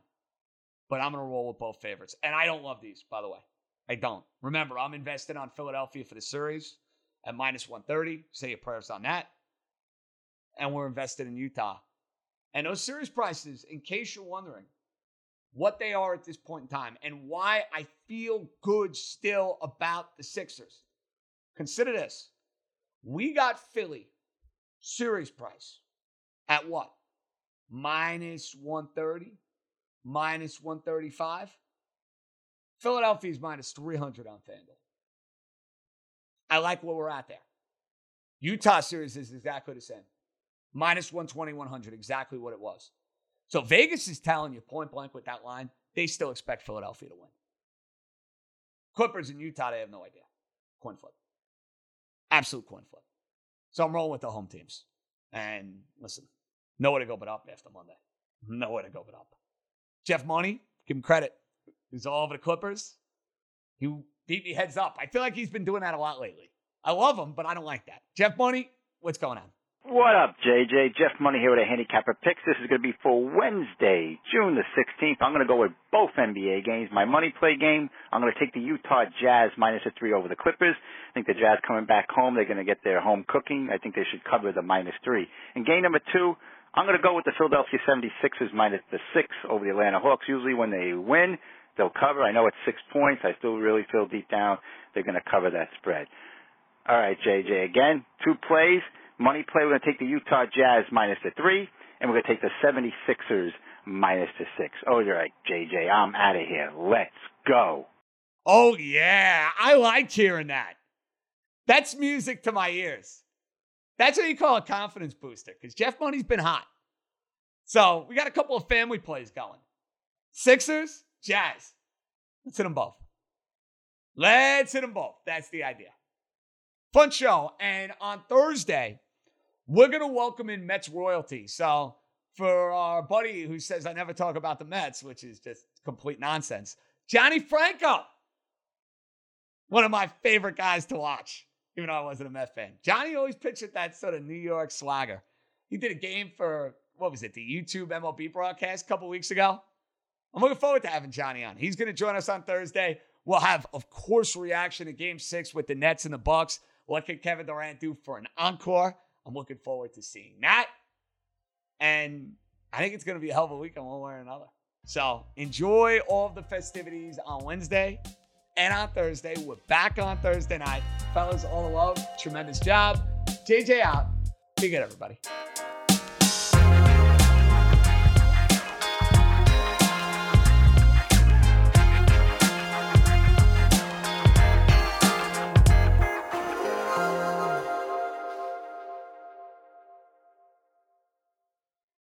but I'm going to roll with both favorites. And I don't love these, by the way. I don't. Remember, I'm invested on Philadelphia for the series at minus 130. Say your prayers on that. And we're invested in Utah. And those series prices, in case you're wondering what they are at this point in time and why I feel good still about the Sixers, consider this. We got Philly series price at what? Minus 130, minus 135. Philadelphia's minus 300 on FanDuel. I like where we're at there. Utah series is exactly the same. Minus 120, 100, exactly what it was. So Vegas is telling you point blank with that line, they still expect Philadelphia to win. Clippers in Utah, they have no idea. Coin flip. Absolute coin flip. So I'm rolling with the home teams. And listen, nowhere to go but up after Monday. Nowhere to go but up. Jeff Money, give him credit. He's all over the Clippers. He beat me heads up. I feel like he's been doing that a lot lately. I love him, but I don't like that. Jeff Money, what's going on? What up, JJ? Jeff Money here with a handicapper picks. This is going to be for Wednesday, June the 16th. I'm going to go with both NBA games. My money play game, I'm going to take the Utah Jazz minus a three over the Clippers. I think the Jazz coming back home, they're going to get their home cooking. I think they should cover the minus three. And game number two, I'm going to go with the Philadelphia 76ers minus the six over the Atlanta Hawks. Usually when they win, they'll cover. I know it's six points. I still really feel deep down they're going to cover that spread. All right, JJ. Again, two plays. Money play, we're going to take the Utah Jazz minus the three, and we're going to take the 76ers minus the six. Oh, you're right, JJ. I'm out of here. Let's go. Oh, yeah. I liked hearing that. That's music to my ears. That's what you call a confidence booster because Jeff Money's been hot. So we got a couple of family plays going. Sixers, Jazz. Let's hit them both. Let's hit them both. That's the idea. Fun show. And on Thursday, we're going to welcome in Mets royalty. So for our buddy who says I never talk about the Mets, which is just complete nonsense, Johnny Franco, one of my favorite guys to watch, even though I wasn't a Met fan. Johnny always pictured that sort of New York swagger. He did a game for, what was it, the YouTube MLB broadcast a couple weeks ago. I'm looking forward to having Johnny on. He's going to join us on Thursday. We'll have, of course, reaction to game six with the Nets and the Bucks. What can Kevin Durant do for an encore? I'm looking forward to seeing that. And I think it's going to be a hell of a weekend one way or another. So enjoy all of the festivities on Wednesday and on Thursday. We're back on Thursday night. Fellas, all the love. Tremendous job. JJ out. Be good, everybody.